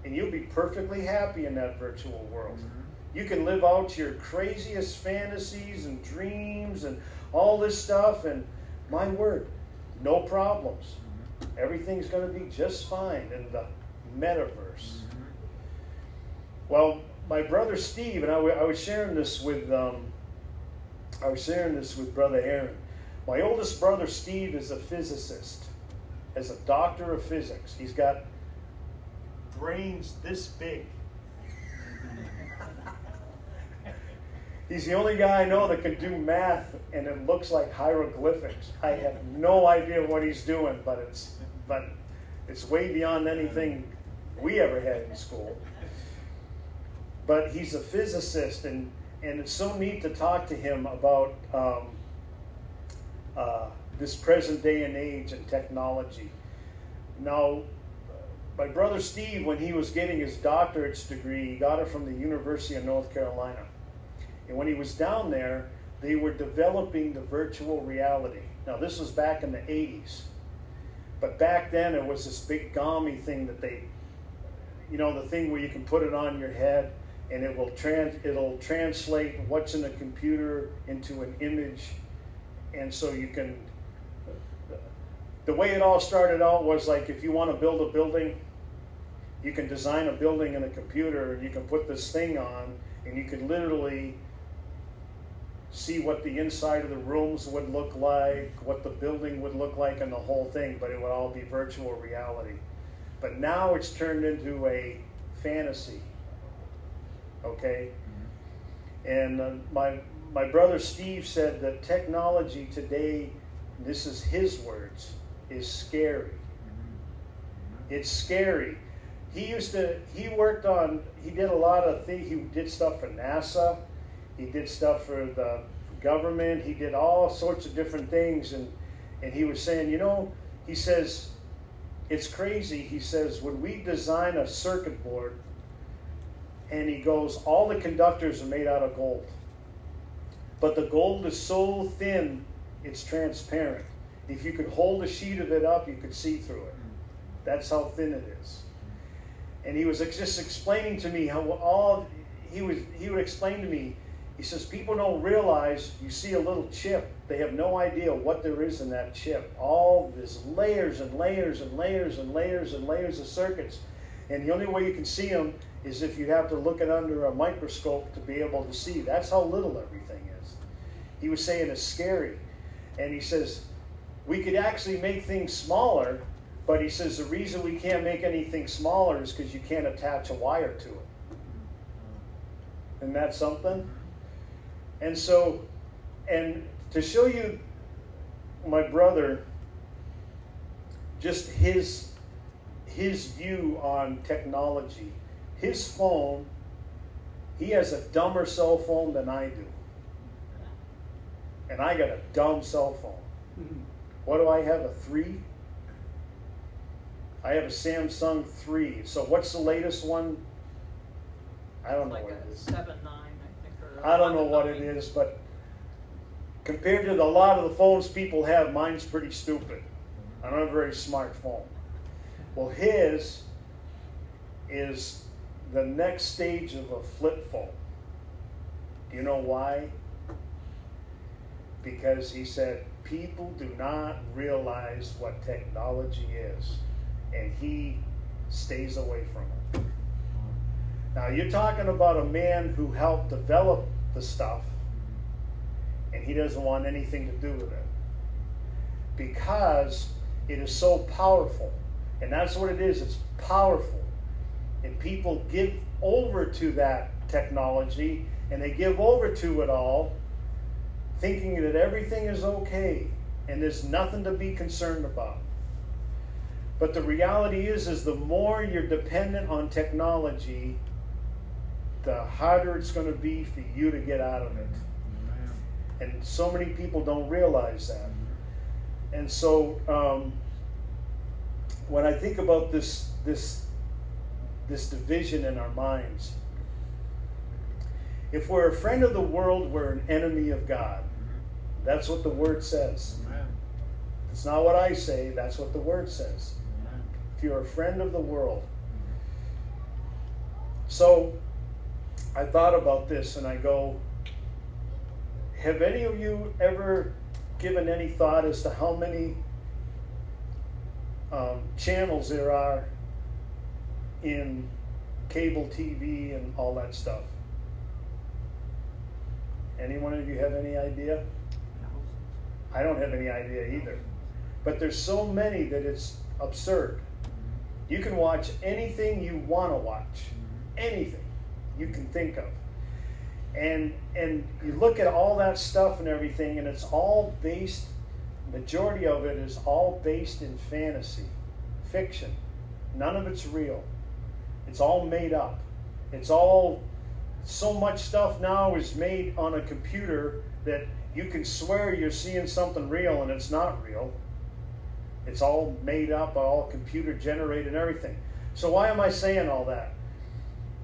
and you'll be perfectly happy in that virtual world. Mm-hmm. You can live out your craziest fantasies and dreams and all this stuff, and my word, no problems. Mm-hmm. Everything's going to be just fine in the metaverse. Well, my brother Steve and I, w- I was sharing this with um, I was sharing this with brother Aaron. My oldest brother Steve is a physicist, as a doctor of physics. He's got brains this big. He's the only guy I know that can do math and it looks like hieroglyphics. I have no idea what he's doing, but it's but it's way beyond anything we ever had in school. But he's a physicist, and and it's so neat to talk to him about um, uh, this present day and age and technology. Now, my brother Steve, when he was getting his doctorate's degree, he got it from the University of North Carolina. And when he was down there, they were developing the virtual reality. Now, this was back in the 80s. But back then, it was this big gummy thing that they, you know, the thing where you can put it on your head and it will trans, it'll translate what's in the computer into an image. And so you can the way it all started out was like if you want to build a building, you can design a building in a computer and you can put this thing on and you can literally see what the inside of the rooms would look like, what the building would look like, and the whole thing, but it would all be virtual reality. But now it's turned into a fantasy. Okay? Mm-hmm. And uh, my, my brother Steve said that technology today, this is his words, is scary. It's scary. He used to, he worked on, he did a lot of things. He did stuff for NASA. He did stuff for the government. He did all sorts of different things. And, and he was saying, you know, he says, it's crazy. He says, when we design a circuit board, and he goes, all the conductors are made out of gold. But the gold is so thin, it's transparent. If you could hold a sheet of it up, you could see through it. That's how thin it is. And he was just explaining to me how all he was. He would explain to me. He says people don't realize you see a little chip. They have no idea what there is in that chip. All this layers and layers and layers and layers and layers of circuits. And the only way you can see them is if you have to look it under a microscope to be able to see. That's how little everything is. He was saying it's scary. And he says, we could actually make things smaller, but he says the reason we can't make anything smaller is because you can't attach a wire to it. Isn't that something? And so, and to show you my brother, just his his view on technology, his phone, He has a dumber cell phone than I do. And I got a dumb cell phone. Mm-hmm. What do I have? A 3? I have a Samsung 3. So what's the latest one? I don't know what it is. seven nine, I think. I don't know what it is, but compared to the, a lot of the phones people have, mine's pretty stupid. I don't have a very smart phone. Well, his is the next stage of a flip phone. Do you know why? Because he said people do not realize what technology is, and he stays away from it. Now, you're talking about a man who helped develop the stuff, and he doesn't want anything to do with it because it is so powerful. And that's what it is it's powerful. And people give over to that technology and they give over to it all thinking that everything is okay and there's nothing to be concerned about. But the reality is is the more you're dependent on technology, the harder it's going to be for you to get out of it. And so many people don't realize that. And so um, when I think about this this this division in our minds, if we're a friend of the world, we're an enemy of God. That's what the word says. It's not what I say, that's what the word says. If you're a friend of the world. So I thought about this and I go, have any of you ever given any thought as to how many um, channels there are in cable TV and all that stuff? Any one of you have any idea? I don't have any idea either. But there's so many that it's absurd. You can watch anything you want to watch, anything you can think of. And and you look at all that stuff and everything and it's all based majority of it is all based in fantasy, fiction. None of it's real. It's all made up. It's all so much stuff now is made on a computer that you can swear you're seeing something real and it's not real. It's all made up, all computer generated and everything. So why am I saying all that?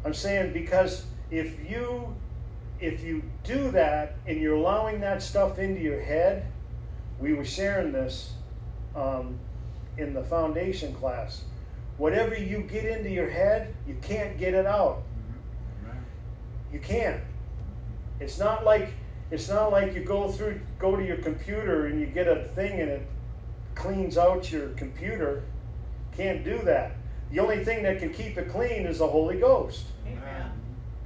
I'm saying because if you if you do that and you're allowing that stuff into your head, we were sharing this um, in the foundation class. Whatever you get into your head, you can't get it out. Mm-hmm. You can't. It's not like it's not like you go through go to your computer and you get a thing and it cleans out your computer. Can't do that. The only thing that can keep it clean is the Holy Ghost. Amen.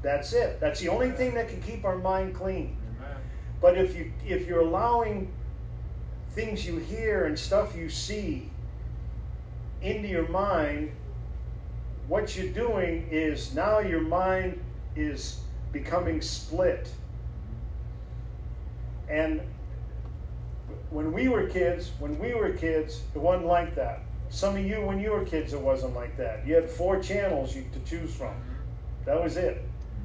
That's it. That's the only thing that can keep our mind clean. But if you if you're allowing things you hear and stuff you see into your mind, what you're doing is now your mind is becoming split. And when we were kids, when we were kids, it wasn't like that. Some of you, when you were kids, it wasn't like that. You had four channels you to choose from. That was it.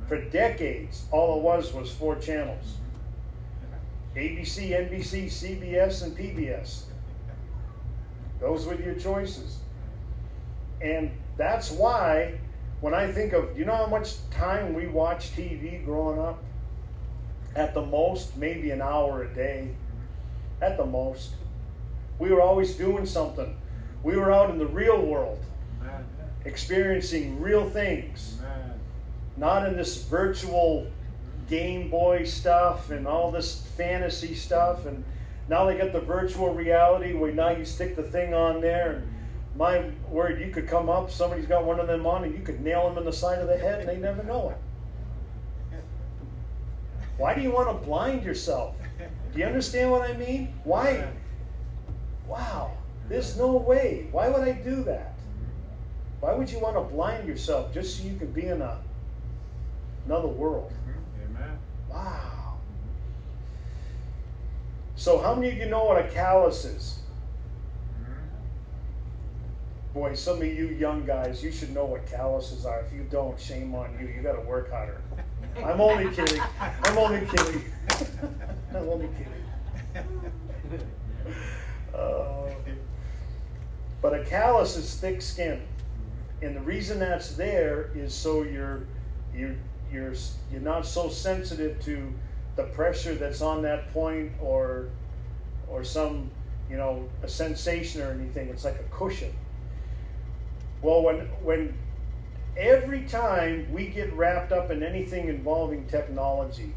For decades, all it was was four channels. ABC, NBC, CBS, and PBS. Those were your choices. And that's why when I think of, you know how much time we watched TV growing up? At the most, maybe an hour a day. At the most. We were always doing something. We were out in the real world, experiencing real things not in this virtual Game Boy stuff and all this fantasy stuff. And now they got the virtual reality where now you stick the thing on there. And my word, you could come up, somebody's got one of them on, and you could nail them in the side of the head and they never know it. Why do you want to blind yourself? Do you understand what I mean? Why? Wow, there's no way. Why would I do that? Why would you want to blind yourself just so you can be in a another world. Amen. Wow. So, how many of you know what a callus is? Boy, some of you young guys, you should know what calluses are. If you don't, shame on you. You got to work harder. I'm only kidding. I'm only kidding. I'm only kidding. Uh, but a callus is thick skin, and the reason that's there is so you're you you're you're not so sensitive to the pressure that's on that point or or some you know a sensation or anything. It's like a cushion. Well, when when every time we get wrapped up in anything involving technology,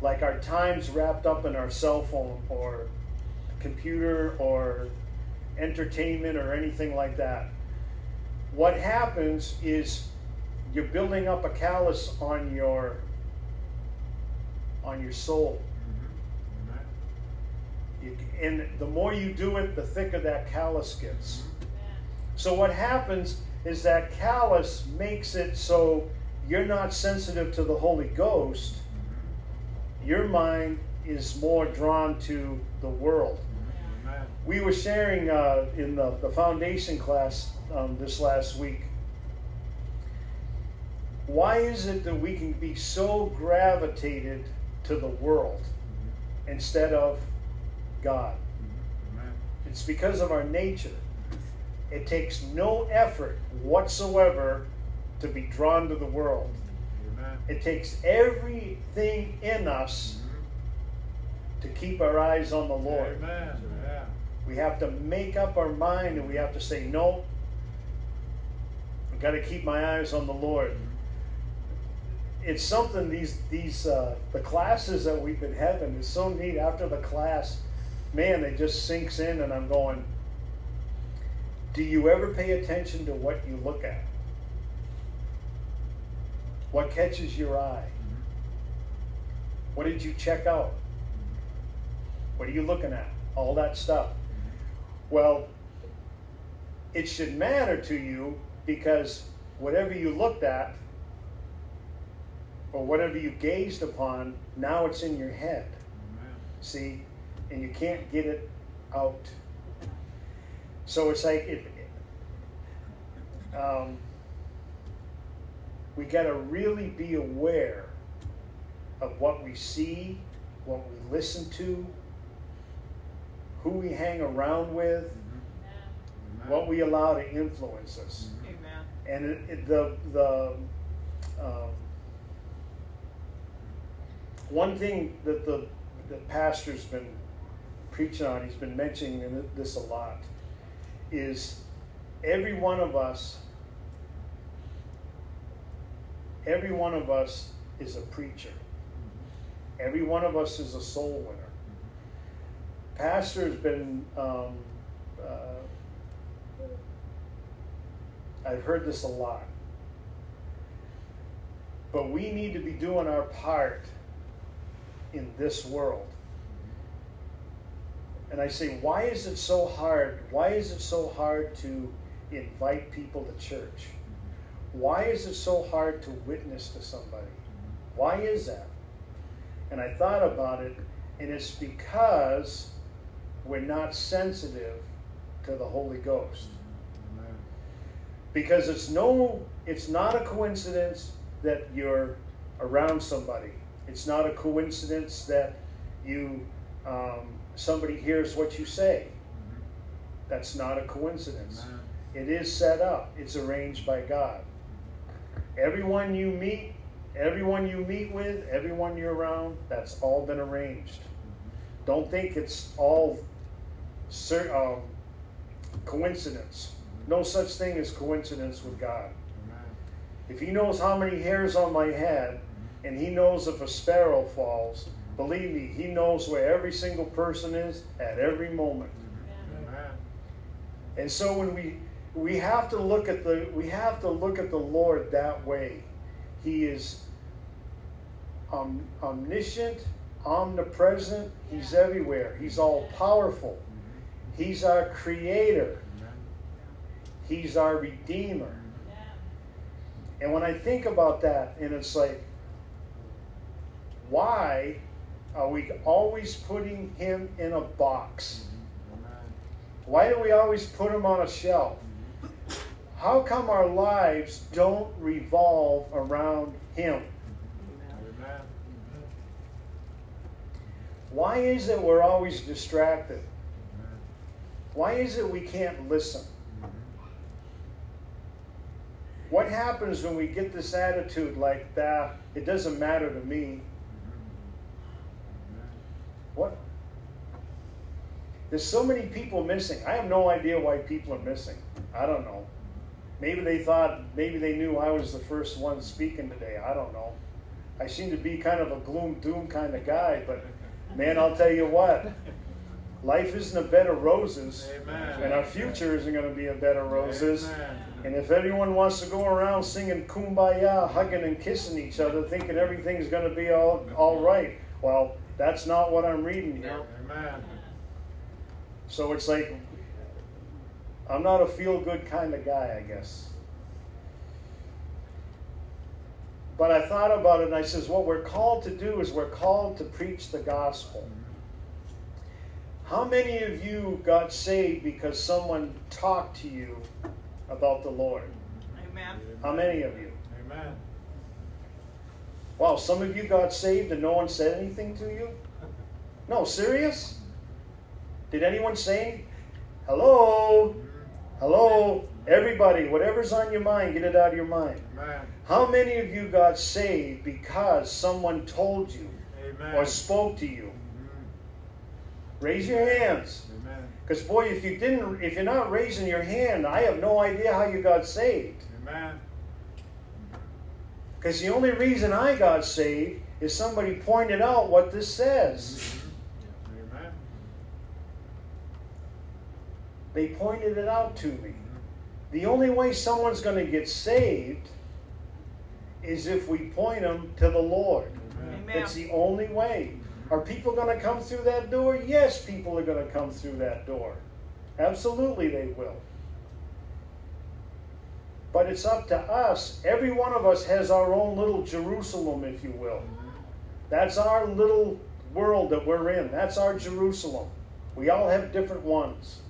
like our time's wrapped up in our cell phone or computer or entertainment or anything like that, what happens is you're building up a callus on your on your soul. Mm-hmm. Mm-hmm. You, and the more you do it, the thicker that callus gets. So what happens is that callus makes it so you're not sensitive to the Holy Ghost. Your mind is more drawn to the world. We were sharing uh, in the, the foundation class um, this last week. Why is it that we can be so gravitated to the world instead of God? It's because of our nature. It takes no effort whatsoever to be drawn to the world. It takes everything in us to keep our eyes on the Lord. Amen. We have to make up our mind and we have to say, no, I've got to keep my eyes on the Lord. It's something these these uh, the classes that we've been having is so neat. After the class, man, it just sinks in, and I'm going. Do you ever pay attention to what you look at? What catches your eye? Mm-hmm. What did you check out? Mm-hmm. What are you looking at? All that stuff. Mm-hmm. Well, it should matter to you because whatever you looked at or whatever you gazed upon, now it's in your head. See? And you can't get it out. So it's like it, um, we got to really be aware of what we see, what we listen to, who we hang around with, what we allow to influence us. Amen. And it, it, the the um, one thing that the the pastor's been preaching on, he's been mentioning this a lot, is every one of us, every one of us is a preacher. Every one of us is a soul winner. Pastor's been um, uh, I've heard this a lot. But we need to be doing our part in this world. And I say, why is it so hard? Why is it so hard to invite people to church? Why is it so hard to witness to somebody? Why is that? And I thought about it, and it's because we're not sensitive to the Holy Ghost because it's no it's not a coincidence that you're around somebody it's not a coincidence that you um, somebody hears what you say. That's not a coincidence. It is set up. It's arranged by god. Everyone you meet everyone you meet with everyone you're around that's all been arranged. Don't think it's all um, coincidence. No such thing as coincidence with God. If He knows how many hairs on my head, and He knows if a sparrow falls, believe me, He knows where every single person is at every moment. And so when we we have to look at the we have to look at the Lord that way. He is um, omniscient, omnipresent. He's everywhere. He's all powerful. He's our creator. He's our Redeemer. And when I think about that, and it's like, why are we always putting him in a box? Mm-hmm. Why do we always put him on a shelf? How come our lives don't revolve around him? Why is it we're always distracted? Why is it we can't listen? Mm-hmm. What happens when we get this attitude like that? It doesn't matter to me. What? There's so many people missing. I have no idea why people are missing. I don't know. Maybe they thought, maybe they knew I was the first one speaking today. I don't know. I seem to be kind of a gloom doom kind of guy, but man, I'll tell you what. Life isn't a bed of roses, Amen. and our future isn't going to be a bed of roses. Amen. And if anyone wants to go around singing kumbaya, hugging and kissing each other, thinking everything's going to be all, all right, well, that's not what I'm reading here. Amen. So it's like, I'm not a feel good kind of guy, I guess. But I thought about it and I says, what we're called to do is we're called to preach the gospel. How many of you got saved because someone talked to you about the Lord? Amen. How many of you? Amen. Wow, some of you got saved and no one said anything to you? No, serious? Did anyone say, hello? Hello? Everybody, whatever's on your mind, get it out of your mind. Amen. How many of you got saved because someone told you Amen. or spoke to you? Mm-hmm. Raise your hands. Because boy, if you didn't, if you're not raising your hand, I have no idea how you got saved. Amen. Because the only reason I got saved is somebody pointed out what this says. Amen. They pointed it out to me. The only way someone's going to get saved is if we point them to the Lord. Amen. It's the only way. Are people going to come through that door? Yes, people are going to come through that door. Absolutely, they will. But it's up to us. Every one of us has our own little Jerusalem, if you will. That's our little world that we're in. That's our Jerusalem. We all have different ones.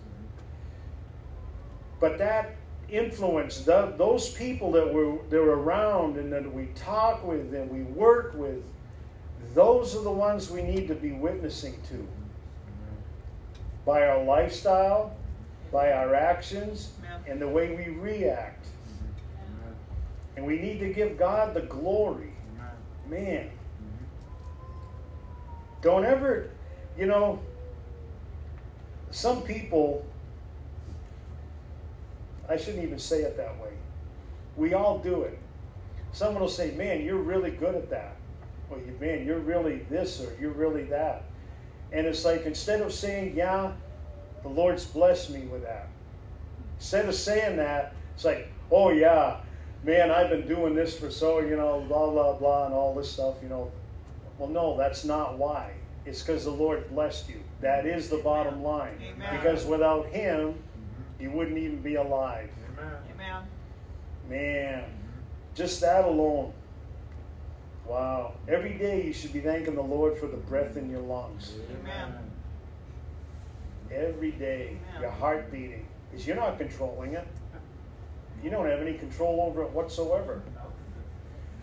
But that influence, tho- those people that we're, they're around and that we talk with and we work with, those are the ones we need to be witnessing to. By our lifestyle, by our actions, and the way we react. And we need to give God the glory. Man. Don't ever, you know, some people, I shouldn't even say it that way. We all do it. Someone will say, man, you're really good at that. Or, you, man, you're really this or you're really that. And it's like, instead of saying, yeah, the Lord's blessed me with that. Instead of saying that, it's like, oh, yeah, man, I've been doing this for so, you know, blah, blah, blah, and all this stuff, you know. Well, no, that's not why. It's because the Lord blessed you. That is the bottom line. Amen. Because without Him, you wouldn't even be alive. Amen. Amen. Man, just that alone. Wow. Every day you should be thanking the Lord for the breath in your lungs. Amen. Every day, Amen. your heart beating. Because you're not controlling it. You don't have any control over it whatsoever.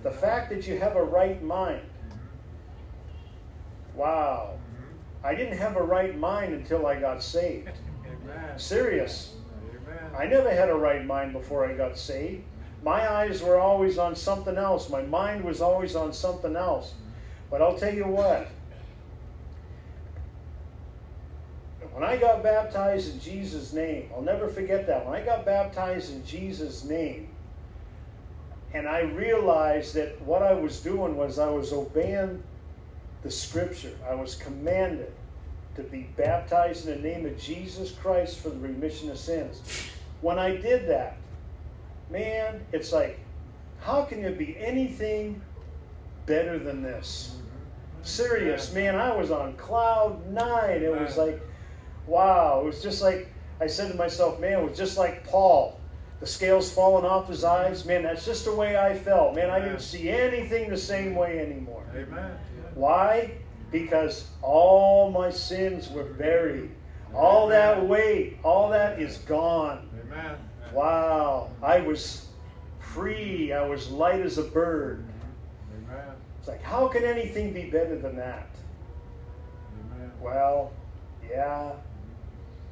The fact that you have a right mind. Wow. I didn't have a right mind until I got saved. Amen. Serious. Amen. I never had a right mind before I got saved. My eyes were always on something else. My mind was always on something else. But I'll tell you what. When I got baptized in Jesus' name, I'll never forget that. When I got baptized in Jesus' name, and I realized that what I was doing was I was obeying the scripture. I was commanded to be baptized in the name of Jesus Christ for the remission of sins. When I did that, man, it's like, how can there be anything better than this? Mm-hmm. Serious, man, I was on cloud nine. It was like, wow. It was just like, I said to myself, man, it was just like Paul. The scales falling off his eyes. Man, that's just the way I felt. Man, I didn't see anything the same way anymore. Amen. Why? Because all my sins were buried. All that weight, all that is gone. Amen. Wow. I was free. I was light as a bird. Amen. It's like, how can anything be better than that?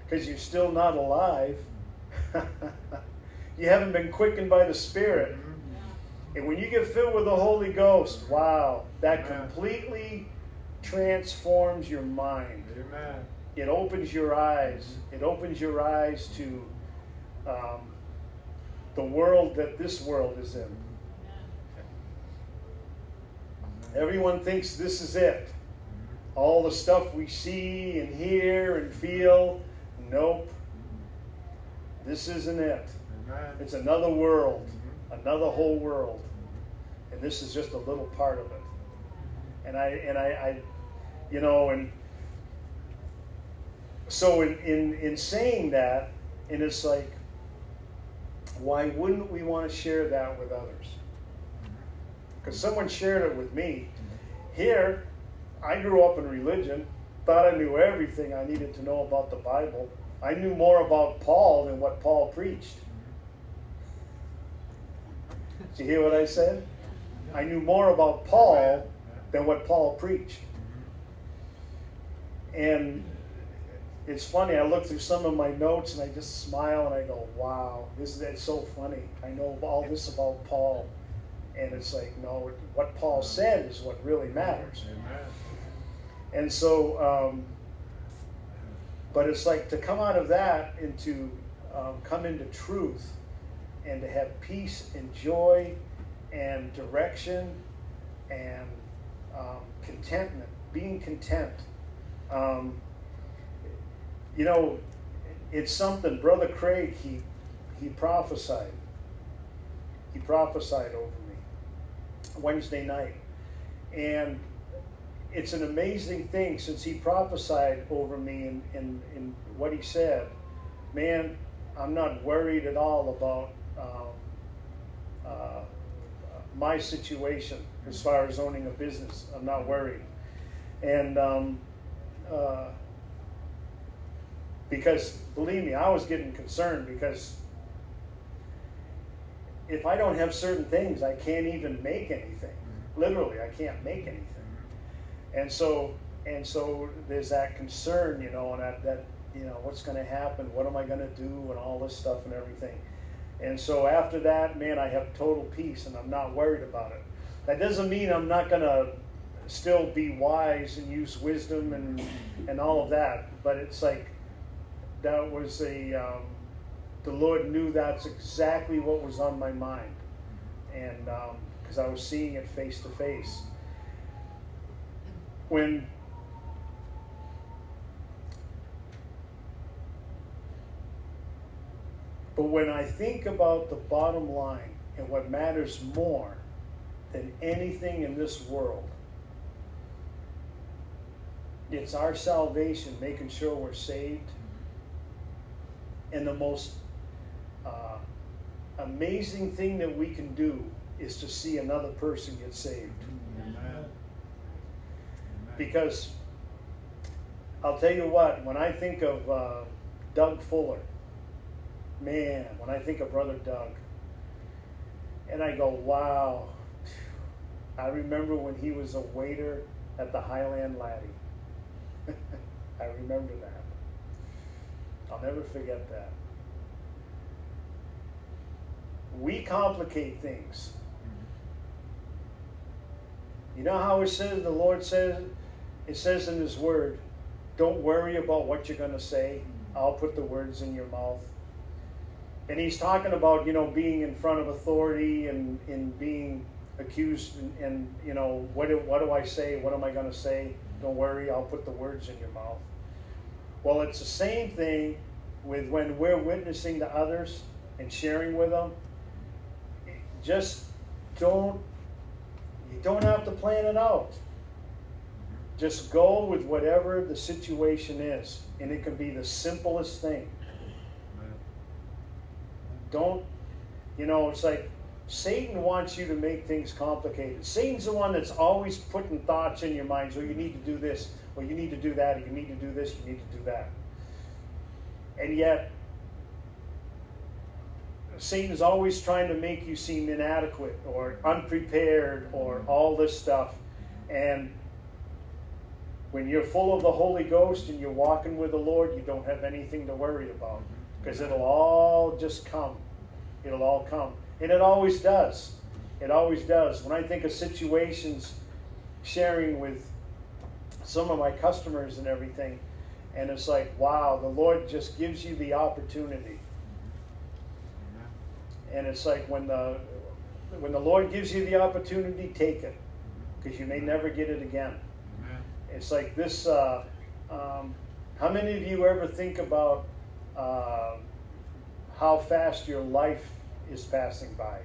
Because you're still not alive. you haven't been quickened by the Spirit. And when you get filled with the Holy Ghost, wow, that Amen. completely transforms your mind. Amen. It opens your eyes. It opens your eyes to um, the world that this world is in. Everyone thinks this is it. All the stuff we see and hear and feel, nope. This isn't it. Amen. It's another world, mm-hmm. another whole world, and this is just a little part of it. And I and I, I you know, and so in, in in saying that, and it's like, why wouldn't we want to share that with others? Mm-hmm. Because someone shared it with me. Mm-hmm. Here, I grew up in religion, thought I knew everything I needed to know about the Bible. I knew more about Paul than what Paul preached. Did you hear what I said? I knew more about Paul than what Paul preached. And it's funny, I look through some of my notes and I just smile and I go, wow, this is so funny. I know all this about Paul. And it's like, no, what Paul said is what really matters. Amen. And so, um, but it's like to come out of that and to um, come into truth and to have peace and joy and direction and um, contentment, being content. Um, you know, it's something. Brother Craig, he he prophesied. He prophesied over me Wednesday night, and it's an amazing thing since he prophesied over me and in, in, in what he said. Man, I'm not worried at all about um, uh, my situation as far as owning a business. I'm not worried. And um, uh, because, believe me, I was getting concerned because if I don't have certain things, I can't even make anything. Literally, I can't make anything and so and so there's that concern you know and that, that you know what's going to happen? What am i going to do? And all this stuff and everything. And so after that man i have total peace and i'm not worried about it. That doesn't mean i'm not going to still be wise and use wisdom and and all of that but it's like that was a um, the lord knew that's exactly what was on my mind. And because i was seeing it face to face when but when I think about the bottom line and what matters more than anything in this world, it's our salvation, making sure we're saved. And the most uh, amazing thing that we can do is to see another person get saved. Because I'll tell you what, when I think of uh, Doug Fuller, man, when I think of Brother Doug, and I go, wow, I remember when he was a waiter at the Highland Laddie. I remember that. I'll never forget that. We complicate things. You know how it says, the Lord says, it says in His Word, don't worry about what you're going to say. I'll put the words in your mouth. And He's talking about, you know, being in front of authority and, and being accused and, and, you know, what do, what do I say? What am I going to say? Don't worry, I'll put the words in your mouth. Well, it's the same thing with when we're witnessing to others and sharing with them. Just don't you don't have to plan it out. Just go with whatever the situation is, and it can be the simplest thing. Don't, you know, it's like Satan wants you to make things complicated. Satan's the one that's always putting thoughts in your mind. So you need to do this, or you need to do that, or you need to do this, you need to do that. And yet, Satan's always trying to make you seem inadequate or unprepared or all this stuff. And When you're full of the Holy Ghost and you're walking with the Lord, you don't have anything to worry about mm-hmm. because it'll all just come. It'll all come. And it always does. It always does. When I think of situations sharing with some of my customers and everything, and it's like, wow, the Lord just gives you the opportunity. Mm-hmm. And it's like when the when the Lord gives you the opportunity, take it, because you may mm-hmm. never get it again. Amen. It's like this. Uh, um, how many of you ever think about uh, how fast your life is passing by?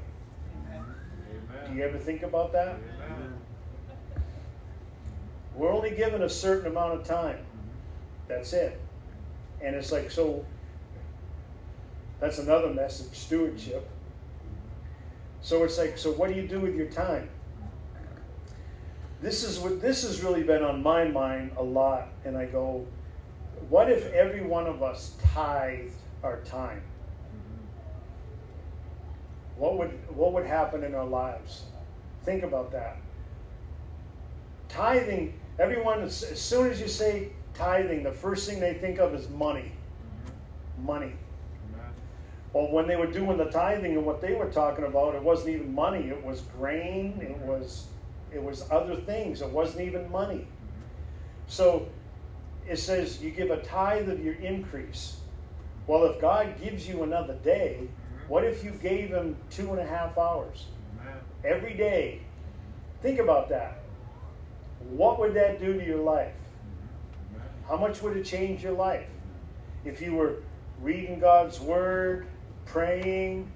Do you ever think about that? Amen. We're only given a certain amount of time. That's it. And it's like, so that's another message stewardship. So it's like, so what do you do with your time? This is what this has really been on my mind a lot. And I go, what if every one of us tithed our time? What would what would happen in our lives? Think about that. Tithing, everyone as soon as you say tithing, the first thing they think of is money. Money. Well, when they were doing the tithing and what they were talking about, it wasn't even money. It was grain. It was it was other things. It wasn't even money. So it says you give a tithe of your increase. Well, if God gives you another day, what if you gave him two and a half hours every day? Think about that. What would that do to your life? How much would it change your life? If you were reading God's Word, praying,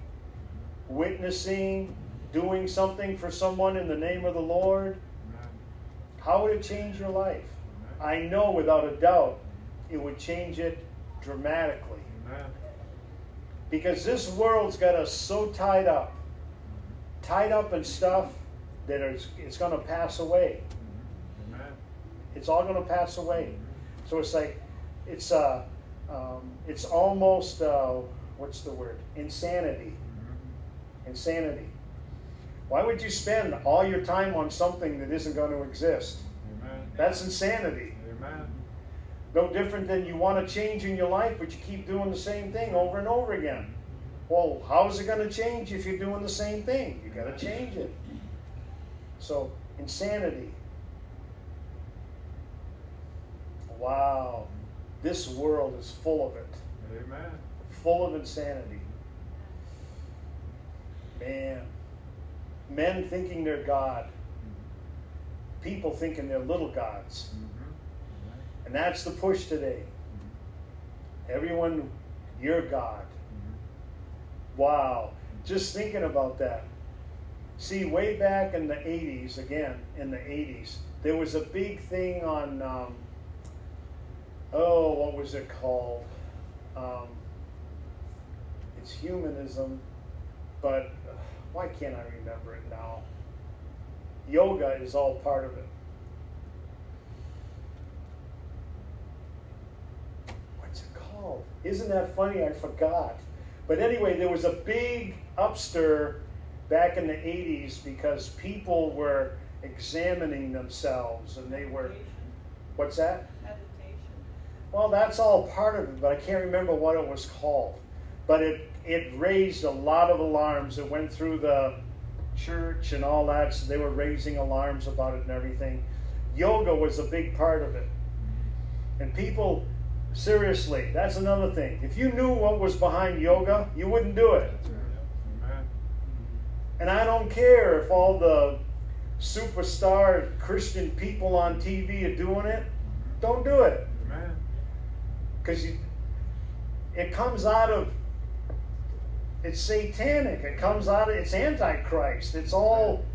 witnessing, doing something for someone in the name of the Lord, Amen. how would it change your life? I know without a doubt it would change it dramatically. Amen. Because this world's got us so tied up, tied up in stuff that it's going to pass away. Amen. It's all going to pass away. So it's like, it's uh, um, it's almost uh, what's the word? Insanity. Insanity. Why would you spend all your time on something that isn't going to exist? Amen. That's insanity. Amen. No different than you want to change in your life, but you keep doing the same thing over and over again. Well, how is it going to change if you're doing the same thing? You got to change it. So, insanity. Wow. This world is full of it. Amen. Full of insanity. Man. Men thinking they're God. People thinking they're little gods. And that's the push today. Everyone, you're God. Wow. Just thinking about that. See, way back in the 80s, again, in the 80s, there was a big thing on, um, oh, what was it called? Um, it's humanism, but why can't I remember it now? Yoga is all part of it. What's it called? Isn't that funny? I forgot. But anyway, there was a big upstir back in the 80s because people were examining themselves and they were, what's that? Meditation. Well, that's all part of it, but I can't remember what it was called. But it, it raised a lot of alarms. It went through the church and all that, so they were raising alarms about it and everything. Yoga was a big part of it. And people, seriously, that's another thing. If you knew what was behind yoga, you wouldn't do it. And I don't care if all the superstar Christian people on TV are doing it. Don't do it. Because it comes out of it's satanic. It comes out of it's antichrist. It's all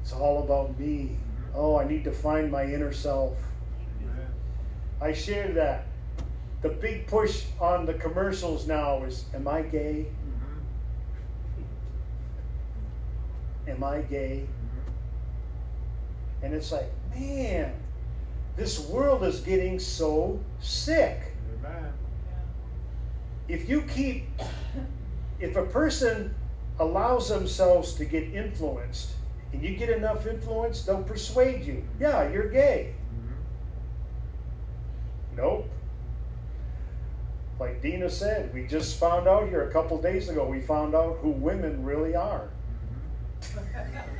it's all about me. Oh i need to find my inner self. Amen. i share that. The big push on the commercials now is am i gay? Am i gay? And it's like man this world is getting so sick. Amen. if you keep if a person allows themselves to get influenced and you get enough influence they'll persuade you yeah you're gay mm-hmm. Nope. Like Dina said, we just found out here a couple days ago, we found out who women really are.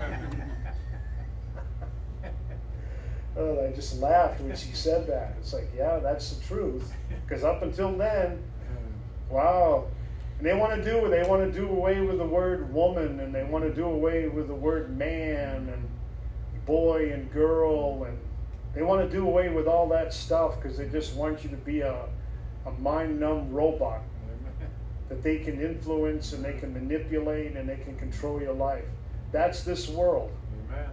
Mm-hmm. Oh, I just laughed when she said that. It's like, yeah, that's the truth. Because up until then, wow. And they want to do they want to do away with the word woman, and they want to do away with the word man and boy and girl, and they want to do away with all that stuff because they just want you to be a, a mind numb robot that they can influence and they can manipulate and they can control your life. That's this world. Amen.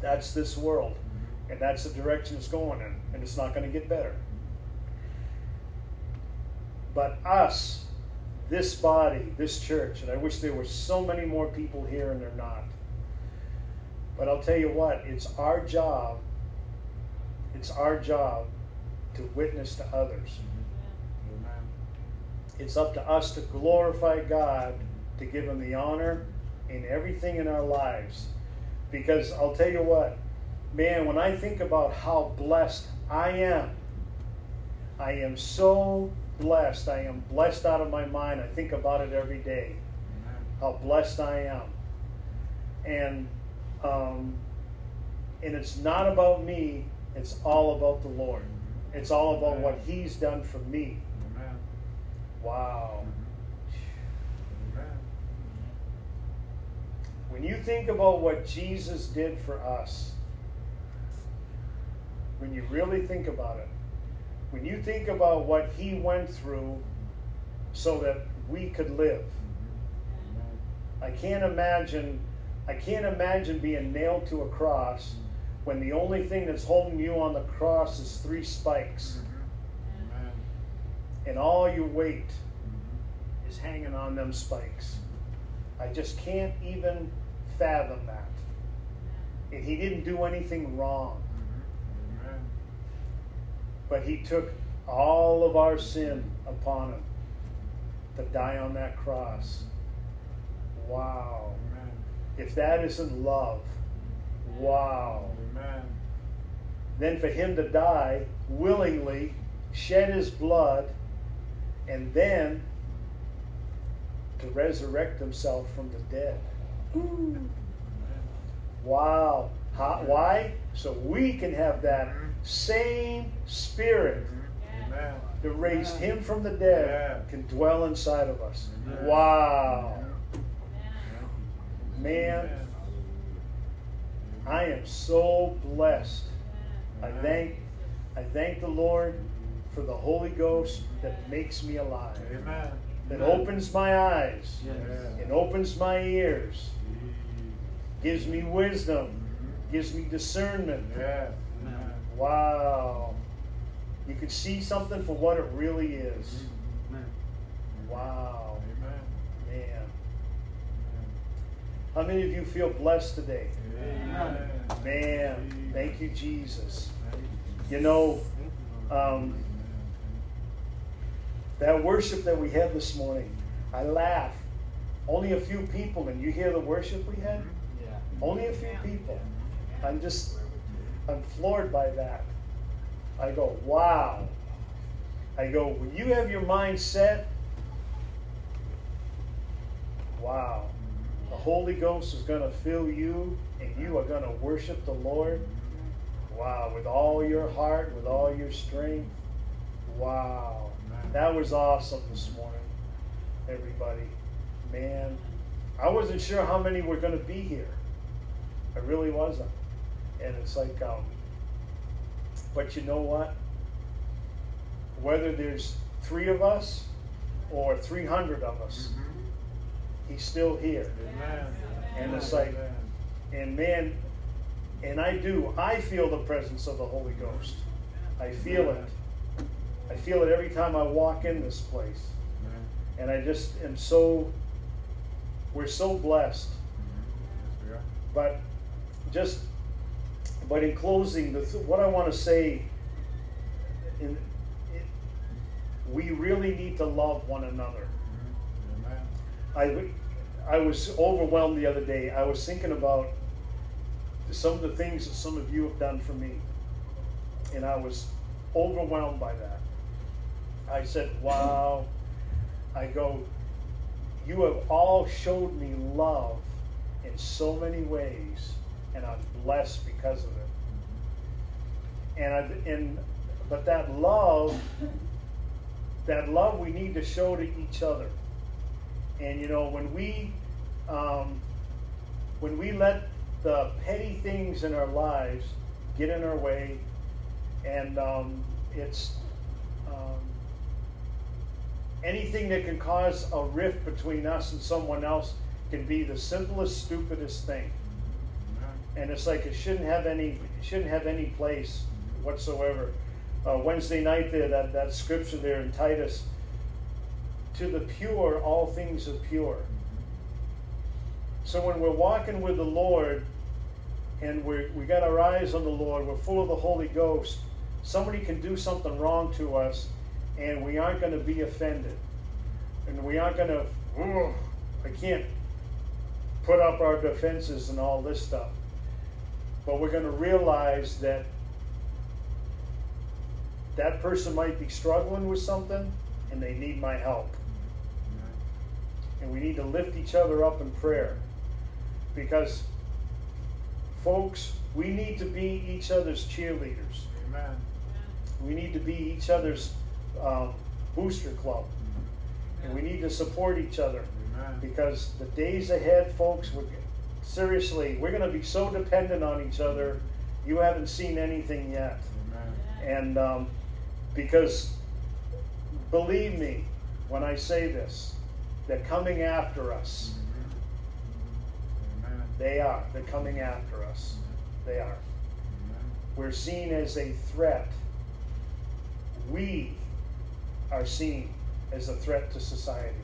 That's this world. Mm-hmm. And that's the direction it's going in. And it's not going to get better. But us, this body, this church, and I wish there were so many more people here and they're not. But I'll tell you what, it's our job, it's our job to witness to others. Amen. It's up to us to glorify God, to give Him the honor in everything in our lives. Because I'll tell you what, man, when I think about how blessed I am, I am so blessed. I am blessed out of my mind. I think about it every day, Amen. how blessed I am. And um, and it's not about me. It's all about the Lord. It's all about what He's done for me. Amen. Wow. Amen. When you think about what Jesus did for us, when you really think about it, when you think about what he went through so that we could live, I can't imagine I can't imagine being nailed to a cross when the only thing that's holding you on the cross is three spikes and all your weight is hanging on them spikes. I just can't even fathom that. And he didn't do anything wrong. But he took all of our sin upon him to die on that cross. Wow. Amen. If that isn't love, wow. Amen. Then for him to die willingly, shed his blood, and then to resurrect himself from the dead. Wow. How, why? So we can have that mm-hmm. same spirit Amen. that raised him from the dead Yeah. can dwell inside of us. Amen. Wow. Man, Amen. I am so blessed. I thank I thank the Lord for the Holy Ghost that makes me alive. Amen. That opens my eyes Yes. and opens my ears, gives me wisdom, gives me discernment. Yes. Amen. Wow. You can see something for what it really is. Wow. Amen. Man. How many of you feel blessed today? Amen. Man, thank you, Jesus. You know, um, that worship that we had this morning, I laugh. Only a few people, and you hear the worship we had? Only a few people. I'm just, I'm floored by that. I go, wow. I go, when you have your mind set, wow. The Holy Ghost is going to fill you, and you are going to worship the Lord. Wow, with all your heart, with all your strength. Wow. That was awesome this morning, everybody. Man, I wasn't sure how many were going to be here. I really wasn't. And it's like, um, but you know what? Whether there's three of us or 300 of us, he's still here. Amen. And it's like, Amen. and man, and I do, I feel the presence of the Holy Ghost. I feel it. I feel it every time I walk in this place. Amen. And I just am so, we're so blessed. Yes, we are. But just, but in closing, the, th- what I want to say, in, it, we really need to love one another. I, I was overwhelmed the other day. I was thinking about some of the things that some of you have done for me. And I was overwhelmed by that. I said, wow. I go, you have all showed me love in so many ways, and I'm blessed because of it. And, I, and but that love, that love we need to show to each other. And you know, when we um, when we let the petty things in our lives get in our way, and um, it's um, anything that can cause a rift between us and someone else can be the simplest, stupidest thing. And it's like it shouldn't have any shouldn't have any place whatsoever. Uh, Wednesday night there, that, that scripture there in Titus, to the pure, all things are pure. So when we're walking with the Lord and we we got our eyes on the Lord, we're full of the Holy Ghost, somebody can do something wrong to us and we aren't going to be offended. And we aren't going to, I can't put up our defenses and all this stuff. But we're going to realize that that person might be struggling with something and they need my help. And we need to lift each other up in prayer. Because, folks, we need to be each other's cheerleaders. Amen. We need to be each other's um, booster club. And we need to support each other. Amen. Because the days ahead, folks, we're, seriously, we're going to be so dependent on each other. You haven't seen anything yet. Amen. And um, because, believe me when I say this, they're coming after us. Amen. They are. They're coming after us. They are. Amen. We're seen as a threat. We are seen as a threat to society.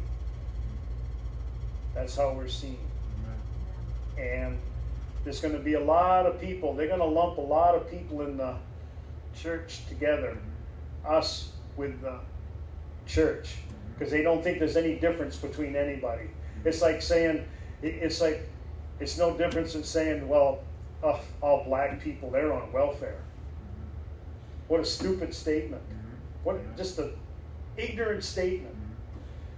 That's how we're seen. And there's going to be a lot of people, they're going to lump a lot of people in the church together, us with the church, because they don't think there's any difference between anybody. It's like saying, it's like, it's no difference in saying, well, uh, all black people, they're on welfare. What a stupid statement. What just a ignorant statement.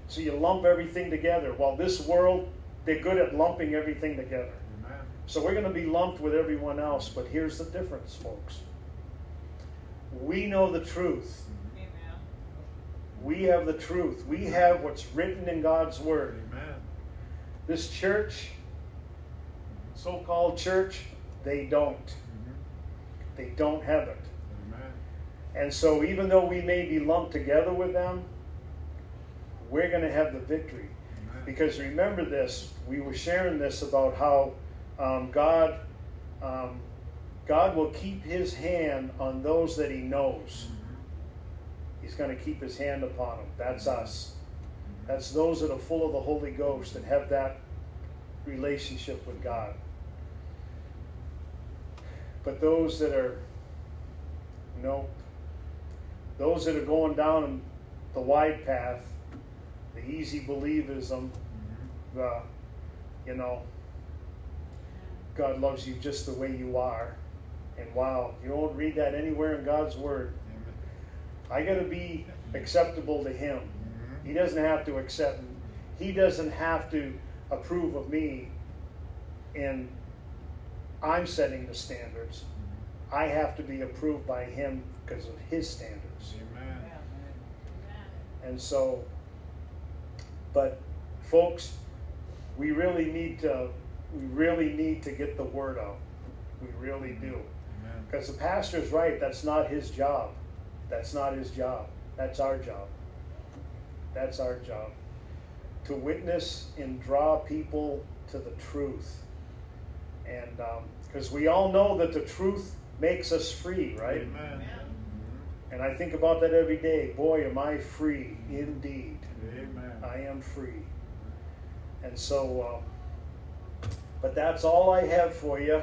So you lump everything together. While this world, they're good at lumping everything together. Amen. So we're going to be lumped with everyone else. But here's the difference, folks. We know the truth. Amen. We have the truth. We have what's written in God's Word. Amen. This church, so called church, they don't. Mm-hmm. They don't have it. Amen. And so, even though we may be lumped together with them, we're going to have the victory. Because remember this, we were sharing this about how um, God, um, God will keep His hand on those that He knows. He's going to keep His hand upon them. That's us. That's those that are full of the Holy Ghost and have that relationship with God. But those that are, nope. Those that are going down the wide path, the easy believism, mm-hmm. the, you know, God loves you just the way you are. And wow, you don't read that anywhere in God's Word. Mm-hmm. I got to be acceptable to Him. Mm-hmm. He doesn't have to accept, me. He doesn't have to approve of me. And I'm setting the standards. I have to be approved by Him because of His standards. Amen. And so, but folks, we really need to, we really need to get the word out. We really do. Because the pastor's right, that's not his job. That's not his job. That's our job. That's our job. To witness and draw people to the truth. And um, because we all know that the truth makes us free, right? Amen. And I think about that every day. Boy, am I free indeed. Amen. I am free. And so, um, but that's all I have for you.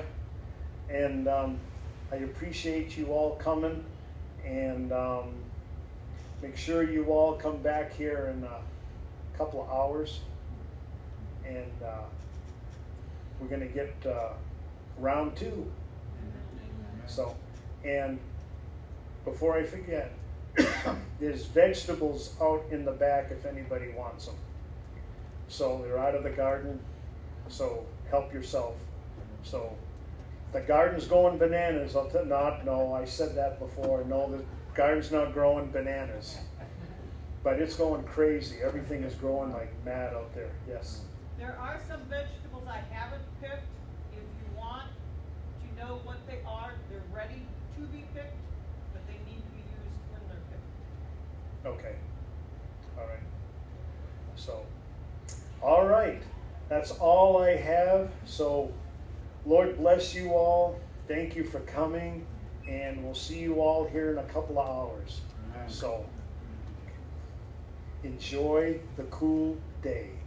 And um, I appreciate you all coming. And um, make sure you all come back here in a couple of hours. And uh, we're going to get uh, round two. So, and before I forget, there's vegetables out in the back if anybody wants them. So they're out of the garden, so help yourself. So the garden's going bananas. I'll tell not no, I said that before. No, the garden's not growing bananas. But it's going crazy. Everything is growing like mad out there. Yes. There are some vegetables I haven't picked. If you want to know what they are, they're ready to be picked, but they need to be used when they're picked. Okay. All right. So, all right. That's all I have. So, Lord bless you all. Thank you for coming. And we'll see you all here in a couple of hours. Amen. So, enjoy the cool day.